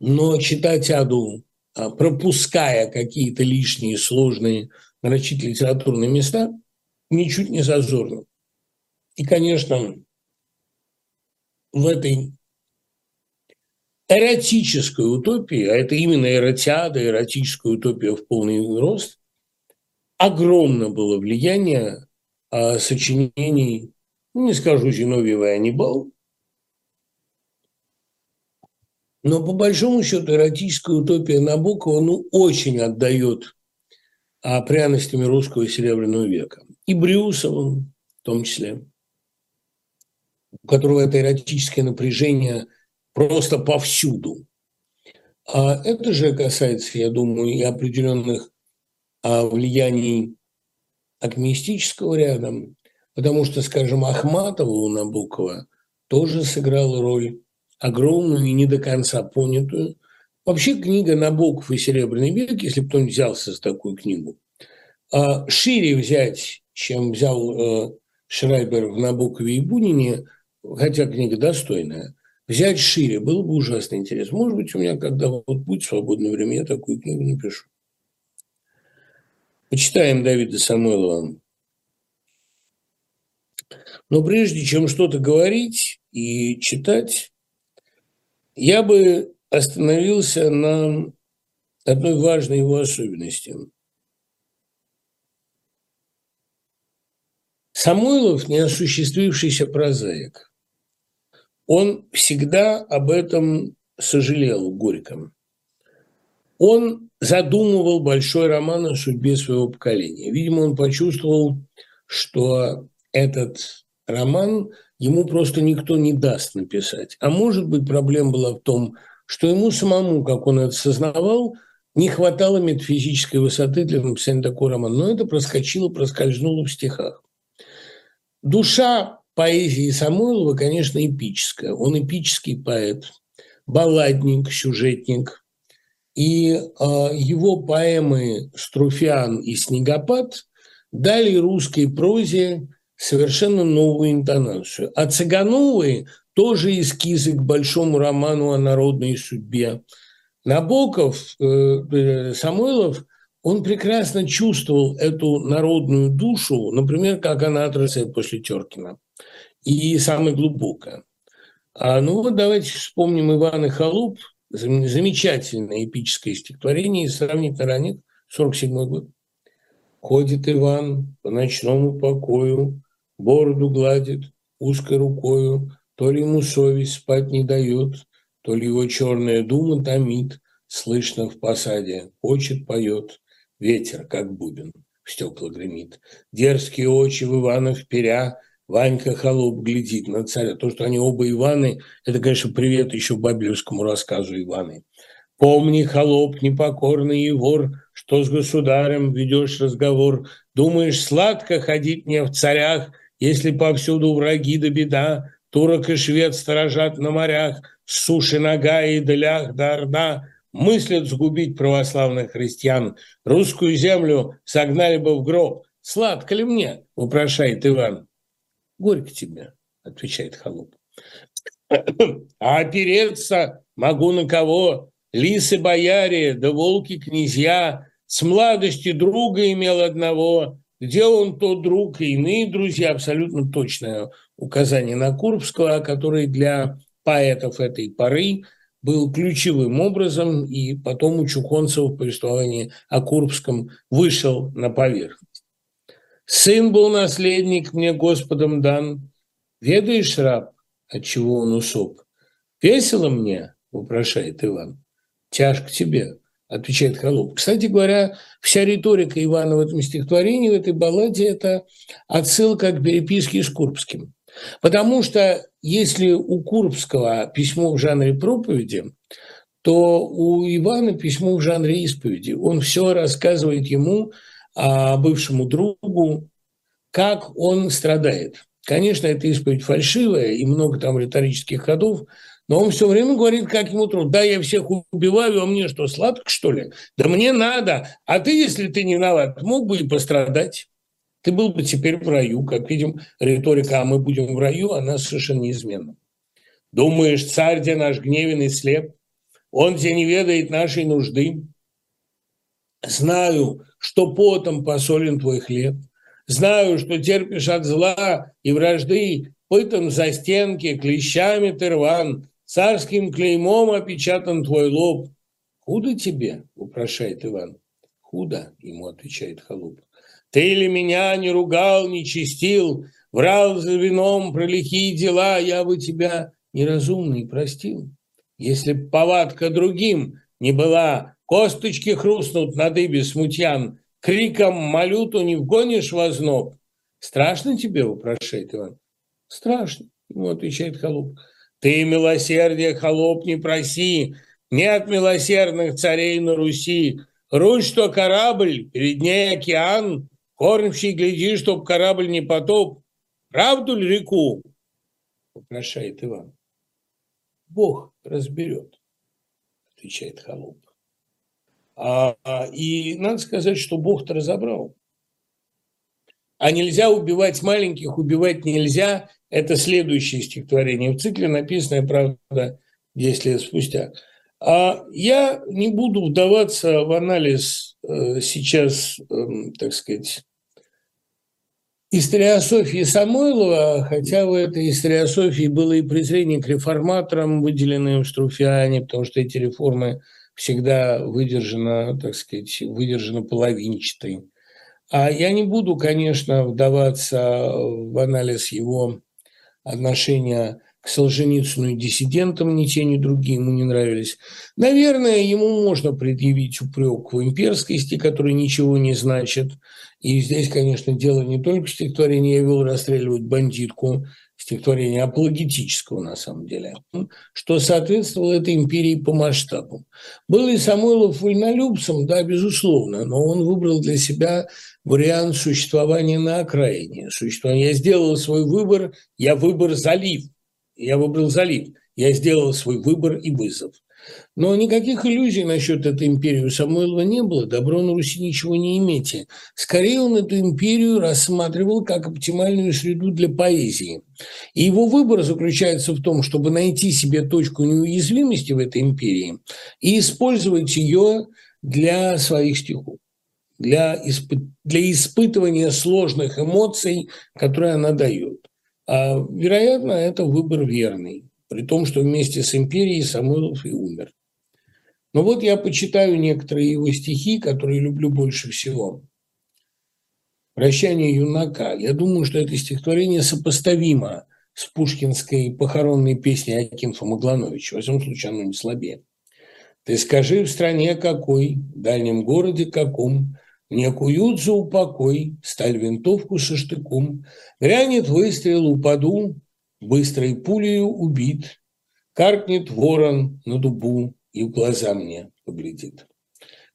но читать Аду, а, пропуская какие-то лишние, сложные, нарочить литературные места, ничуть не зазорно. И, конечно, в этой эротической утопии, а это именно эротиада, эротическая утопия в полный рост, огромно было влияние а, сочинений, ну, не скажу Зиновьева и Анибал, но по большому счету эротическая утопия Набокова ну, очень отдает а, пряностями русского серебряного века. И Брюсовым в том числе, у которого это эротическое напряжение просто повсюду. А это же касается, я думаю, и определенных а, влияний акмеистического ряда, потому что, скажем, Ахматова у Набокова тоже сыграла роль огромную и не до конца понятую. Вообще книга «Набоков и Серебряный век», если бы кто-нибудь взялся за такую книгу, а, шире взять, чем взял э, Шрайбер в «Набокове и Бунине», хотя книга достойная, взять шире было бы ужасно интересно. Может быть, у меня, когда вот будет свободное время, я такую книгу напишу. Почитаем Давида Самойлова. Но прежде чем что-то говорить и читать, я бы остановился на одной важной его особенности. Самойлов – не осуществившийся прозаик. Он всегда об этом сожалел горько. Он задумывал большой роман о судьбе своего поколения. Видимо, он почувствовал, что этот роман ему просто никто не даст написать. А может быть, проблема была в том, что ему самому, как он это сознавал, не хватало метафизической высоты для написания такого романа. Но это проскочило, проскользнуло в стихах. Душа поэзии Самойлова, конечно, эпическая. Он эпический поэт, балладник, сюжетник. И э, его поэмы «Струфиан» и «Снегопад» дали русской прозе совершенно новую интонацию. А Цыгановы тоже эскизы к большому роману о народной судьбе. Набоков, э, э, Самойлов, он прекрасно чувствовал эту народную душу, например, как она отрастает после Теркина, и самое глубокое. А, ну вот давайте вспомним Ивана Холуп, замечательное эпическое стихотворение из сравнительно ранних, 47 год. Ходит Иван по ночному покою, бороду гладит узкой рукою, то ли ему совесть спать не дает, то ли его черная дума томит, слышно в посаде, хочет, поет, ветер, как бубен, в стекла гремит. Дерзкие очи в Ивана вперя, Ванька Холоп глядит на царя. То, что они оба Иваны, это, конечно, привет еще бабелевскому рассказу Иваны. Помни, холоп, непокорный и вор, что с государем ведешь разговор. Думаешь, сладко ходить мне в царях, если повсюду враги да беда, турок и швед сторожат на морях, с суши нога и далях до орда, мыслят сгубить православных христиан, русскую землю согнали бы в гроб. Сладко ли мне, вопрошает Иван. Горько тебе, отвечает холоп. <coughs> А опереться могу на кого? Лисы-бояре, да волки-князья, с младости друга имел одного, где он тот друг и иные друзья, абсолютно точное указание на Курбского, который для поэтов этой поры был ключевым образом, и потом у Чухонцева в повествовании о Курбском вышел на поверхность. «Сын был наследник мне Господом дан, ведаешь, раб, от чего он усоп? Весело мне?» – вопрошает Иван. «Тяжко тебе, отвечает Холоп. Кстати говоря, вся риторика Ивана в этом стихотворении, в этой балладе – это отсылка к переписке с Курбским. Потому что если у Курбского письмо в жанре проповеди, то у Ивана письмо в жанре исповеди. Он все рассказывает ему, бывшему другу, как он страдает. Конечно, эта исповедь фальшивая, и много там риторических ходов, но он все время говорит, как ему трудно. Да, я всех убиваю, а мне что, сладко, что ли? Да мне надо. А ты, если ты не виноват, мог бы и пострадать. Ты был бы теперь в раю. Как видим, риторика «а мы будем в раю», она совершенно неизменна. Думаешь, царь, где наш гневенный слеп? Он, где не ведает нашей нужды? Знаю, что потом посолен твой хлеб. Знаю, что терпишь от зла и вражды, пытан за стенки, клещами ты рван, Царским клеймом опечатан твой лоб. Худо тебе, упрошает Иван. Худо, ему отвечает Холоп. Ты ли меня не ругал, не чистил, врал за вином про лихие дела, я бы тебя неразумный простил. Если б повадка другим не была, косточки хрустнут на дыбе смутьян, криком малюту не вгонишь в озноб. Страшно тебе, вопрошает Иван? Страшно, ему отвечает Холоп. Ты милосердие, холоп, не проси, нет милосердных царей на Руси. Русь, что корабль, перед ней океан, кормщий, гляди, чтоб корабль не потоп. Правду ли реку? Вопрошает Иван. Бог разберет, отвечает холоп. А, а, и надо сказать, что Бог-то разобрал. А нельзя убивать маленьких, убивать нельзя. Это следующее стихотворение в цикле, написанное, правда, 10 лет спустя. А я не буду вдаваться в анализ э, сейчас, э, так сказать, историософии Самойлова, хотя в этой историософии было и презрение к реформаторам, выделенным в Струфиане, потому что эти реформы всегда выдержаны, так сказать, выдержаны половинчатой. А я не буду, конечно, вдаваться в анализ его отношения к Солженицыну и диссидентам, ни те, ни другие ему не нравились. Наверное, ему можно предъявить упрек в имперскости, который ничего не значит. И здесь, конечно, дело не только в стихотворении «Я вел расстреливать бандитку», стихотворение апологетического на самом деле, что соответствовало этой империи по масштабу. Был ли Самойлов вольнолюбцем? Да, безусловно, но он выбрал для себя вариант существования на окраине. Существование. Я сделал свой выбор, я выбор залив – я выбрал залив. Я сделал свой выбор и вызов. Но никаких иллюзий насчет этой империи у Самойлова не было. Добро на Руси ничего не имейте. Скорее он эту империю рассматривал как оптимальную среду для поэзии. И его выбор заключается в том, чтобы найти себе точку неуязвимости в этой империи и использовать ее для своих стихов для, испы... для испытывания сложных эмоций, которые она дает. А, вероятно, это выбор верный, при том, что вместе с империей Самойлов и умер. Но вот я почитаю некоторые его стихи, которые люблю больше всего. «Прощание юнака». Я думаю, что это стихотворение сопоставимо с пушкинской похоронной песней Акинфа Маглановича. Во всяком случае, оно не слабее. «Ты скажи в стране какой, в дальнем городе каком, мне куют за упокой, сталь винтовку со штыком. Грянет выстрел, упаду, быстрой пулею убит. Каркнет ворон на дубу и в глаза мне поглядит.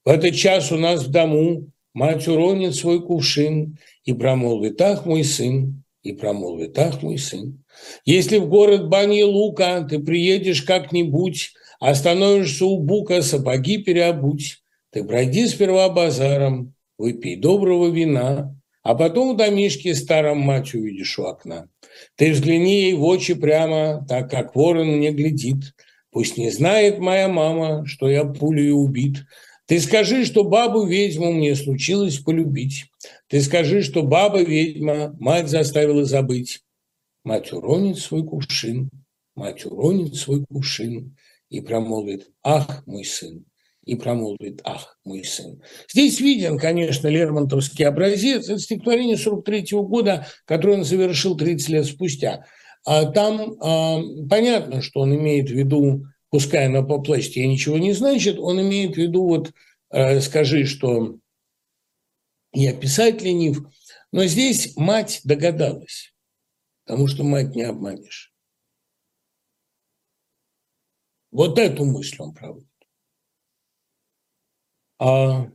В этот час у нас в дому мать уронит свой кувшин и промолвит, ах, мой сын, и промолвит, ах, мой сын. Если в город Бани Лука ты приедешь как-нибудь, остановишься у бука, сапоги переобуть, ты пройди сперва базаром, выпей доброго вина, а потом в домишке старом мать увидишь у окна. Ты взгляни ей в очи прямо, так как ворон мне глядит. Пусть не знает моя мама, что я пулей убит. Ты скажи, что бабу-ведьму мне случилось полюбить. Ты скажи, что баба-ведьма мать заставила забыть. Мать уронит свой кувшин, мать уронит свой кувшин и промолвит, ах, мой сын, и промолвит «Ах, мой сын». Здесь виден, конечно, Лермонтовский образец. Это стихотворение 43 -го года, которое он завершил 30 лет спустя. А там а, понятно, что он имеет в виду, пускай оно по площади ничего не значит, он имеет в виду вот а, «Скажи, что я писать ленив». Но здесь мать догадалась, потому что мать не обманешь. Вот эту мысль он проводит. А,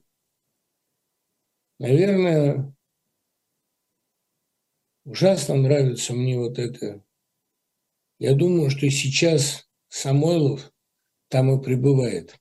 наверное, ужасно нравится мне вот это. Я думаю, что сейчас Самойлов там и пребывает.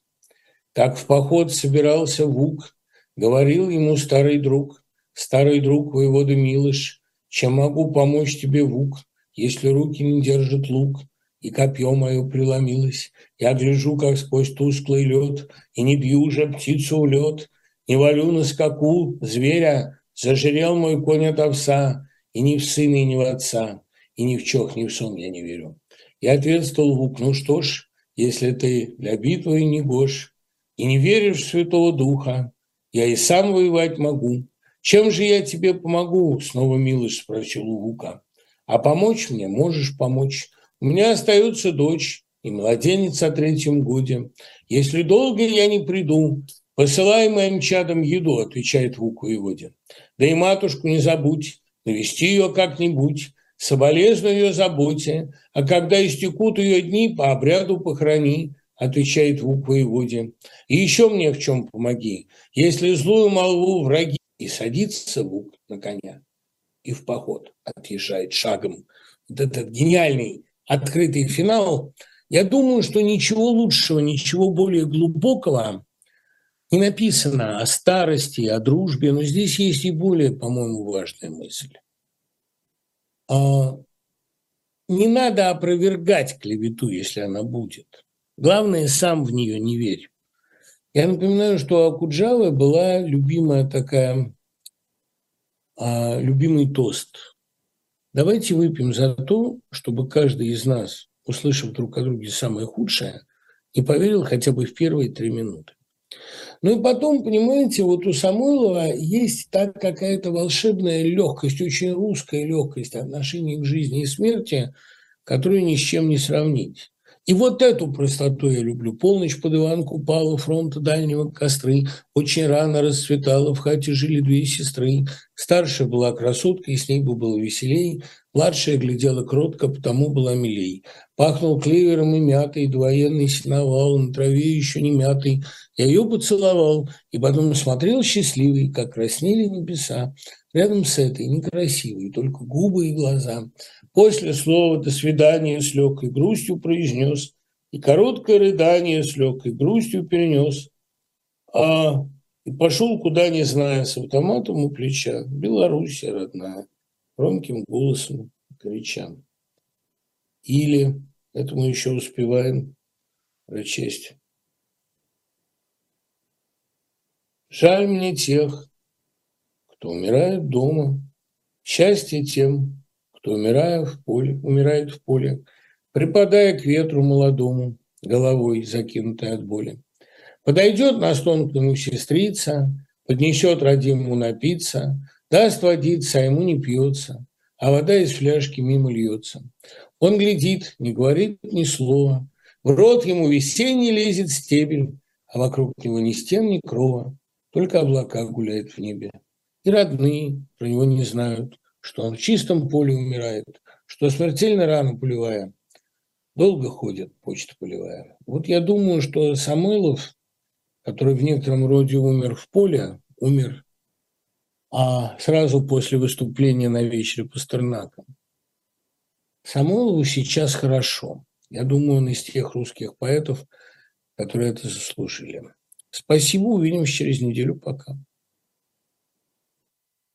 Так в поход собирался Вук, говорил ему старый друг, старый друг воевода Милыш, чем могу помочь тебе, Вук, если руки не держат лук, и копье мое преломилось. Я гляжу, как сквозь тусклый лед, и не бью уже птицу в лед, не валю на скаку зверя, зажирел мой конь от овса, и ни в сына, и ни в отца, и ни в чох, ни в сон я не верю. Я ответствовал Вук, ну что ж, если ты для битвы не гош, и не веришь в Святого Духа, я и сам воевать могу. Чем же я тебе помогу? Снова Милыш спросил у Вука. А помочь мне можешь помочь. У меня остается дочь и младенец о третьем годе. Если долго я не приду, посылай моим чадам еду, отвечает Вук воеводе. Да и матушку не забудь, навести ее как-нибудь, соболезную ее заботе, а когда истекут ее дни, по обряду похорони, отвечает Вук воеводе. И еще мне в чем помоги, если злую молву враги, и садится Вук на коня, и в поход отъезжает шагом. Вот этот гениальный открытый финал, я думаю, что ничего лучшего, ничего более глубокого не написано о старости, о дружбе, но здесь есть и более, по-моему, важная мысль. А, не надо опровергать клевету, если она будет. Главное, сам в нее не верь. Я напоминаю, что Акуджавы была любимая такая, а, любимый тост. Давайте выпьем за то, чтобы каждый из нас, услышав друг о друге самое худшее, не поверил хотя бы в первые три минуты. Ну и потом, понимаете, вот у Самойлова есть так какая-то волшебная легкость, очень русская легкость отношения к жизни и смерти, которую ни с чем не сравнить. И вот эту простоту я люблю. Полночь под Иванку пала, фронта дальнего костры. Очень рано расцветала, в хате жили две сестры. Старшая была красотка, и с ней бы было веселей. Младшая глядела кротко, потому была милей. Пахнул клевером и мятой, двоенный сеновал, на траве еще не мятый. Я ее поцеловал, и потом смотрел счастливый, как краснели небеса. Рядом с этой некрасивой, только губы и глаза – После слова «до свидания» с легкой грустью произнес, и короткое рыдание с легкой грустью перенес, а и пошел куда не зная, с автоматом у плеча, Белоруссия родная, громким голосом крича. Или, это мы еще успеваем прочесть. Жаль мне тех, кто умирает дома, счастье тем, кто, умирая в поле, умирает в поле, припадая к ветру молодому, головой закинутой от боли. Подойдет на стон к нему сестрица, поднесет родимому напиться, даст водиться, а ему не пьется, а вода из фляжки мимо льется. Он глядит, не говорит ни слова, в рот ему весенний лезет стебель, а вокруг него ни стен, ни крова, только облака гуляют в небе. И родные про него не знают, что он в чистом поле умирает, что смертельно рано пулевая. Долго ходит почта полевая. Вот я думаю, что Самойлов, который в некотором роде умер в поле, умер а сразу после выступления на вечере Пастернака. Самойлову сейчас хорошо. Я думаю, он из тех русских поэтов, которые это заслужили. Спасибо, увидимся через неделю. Пока.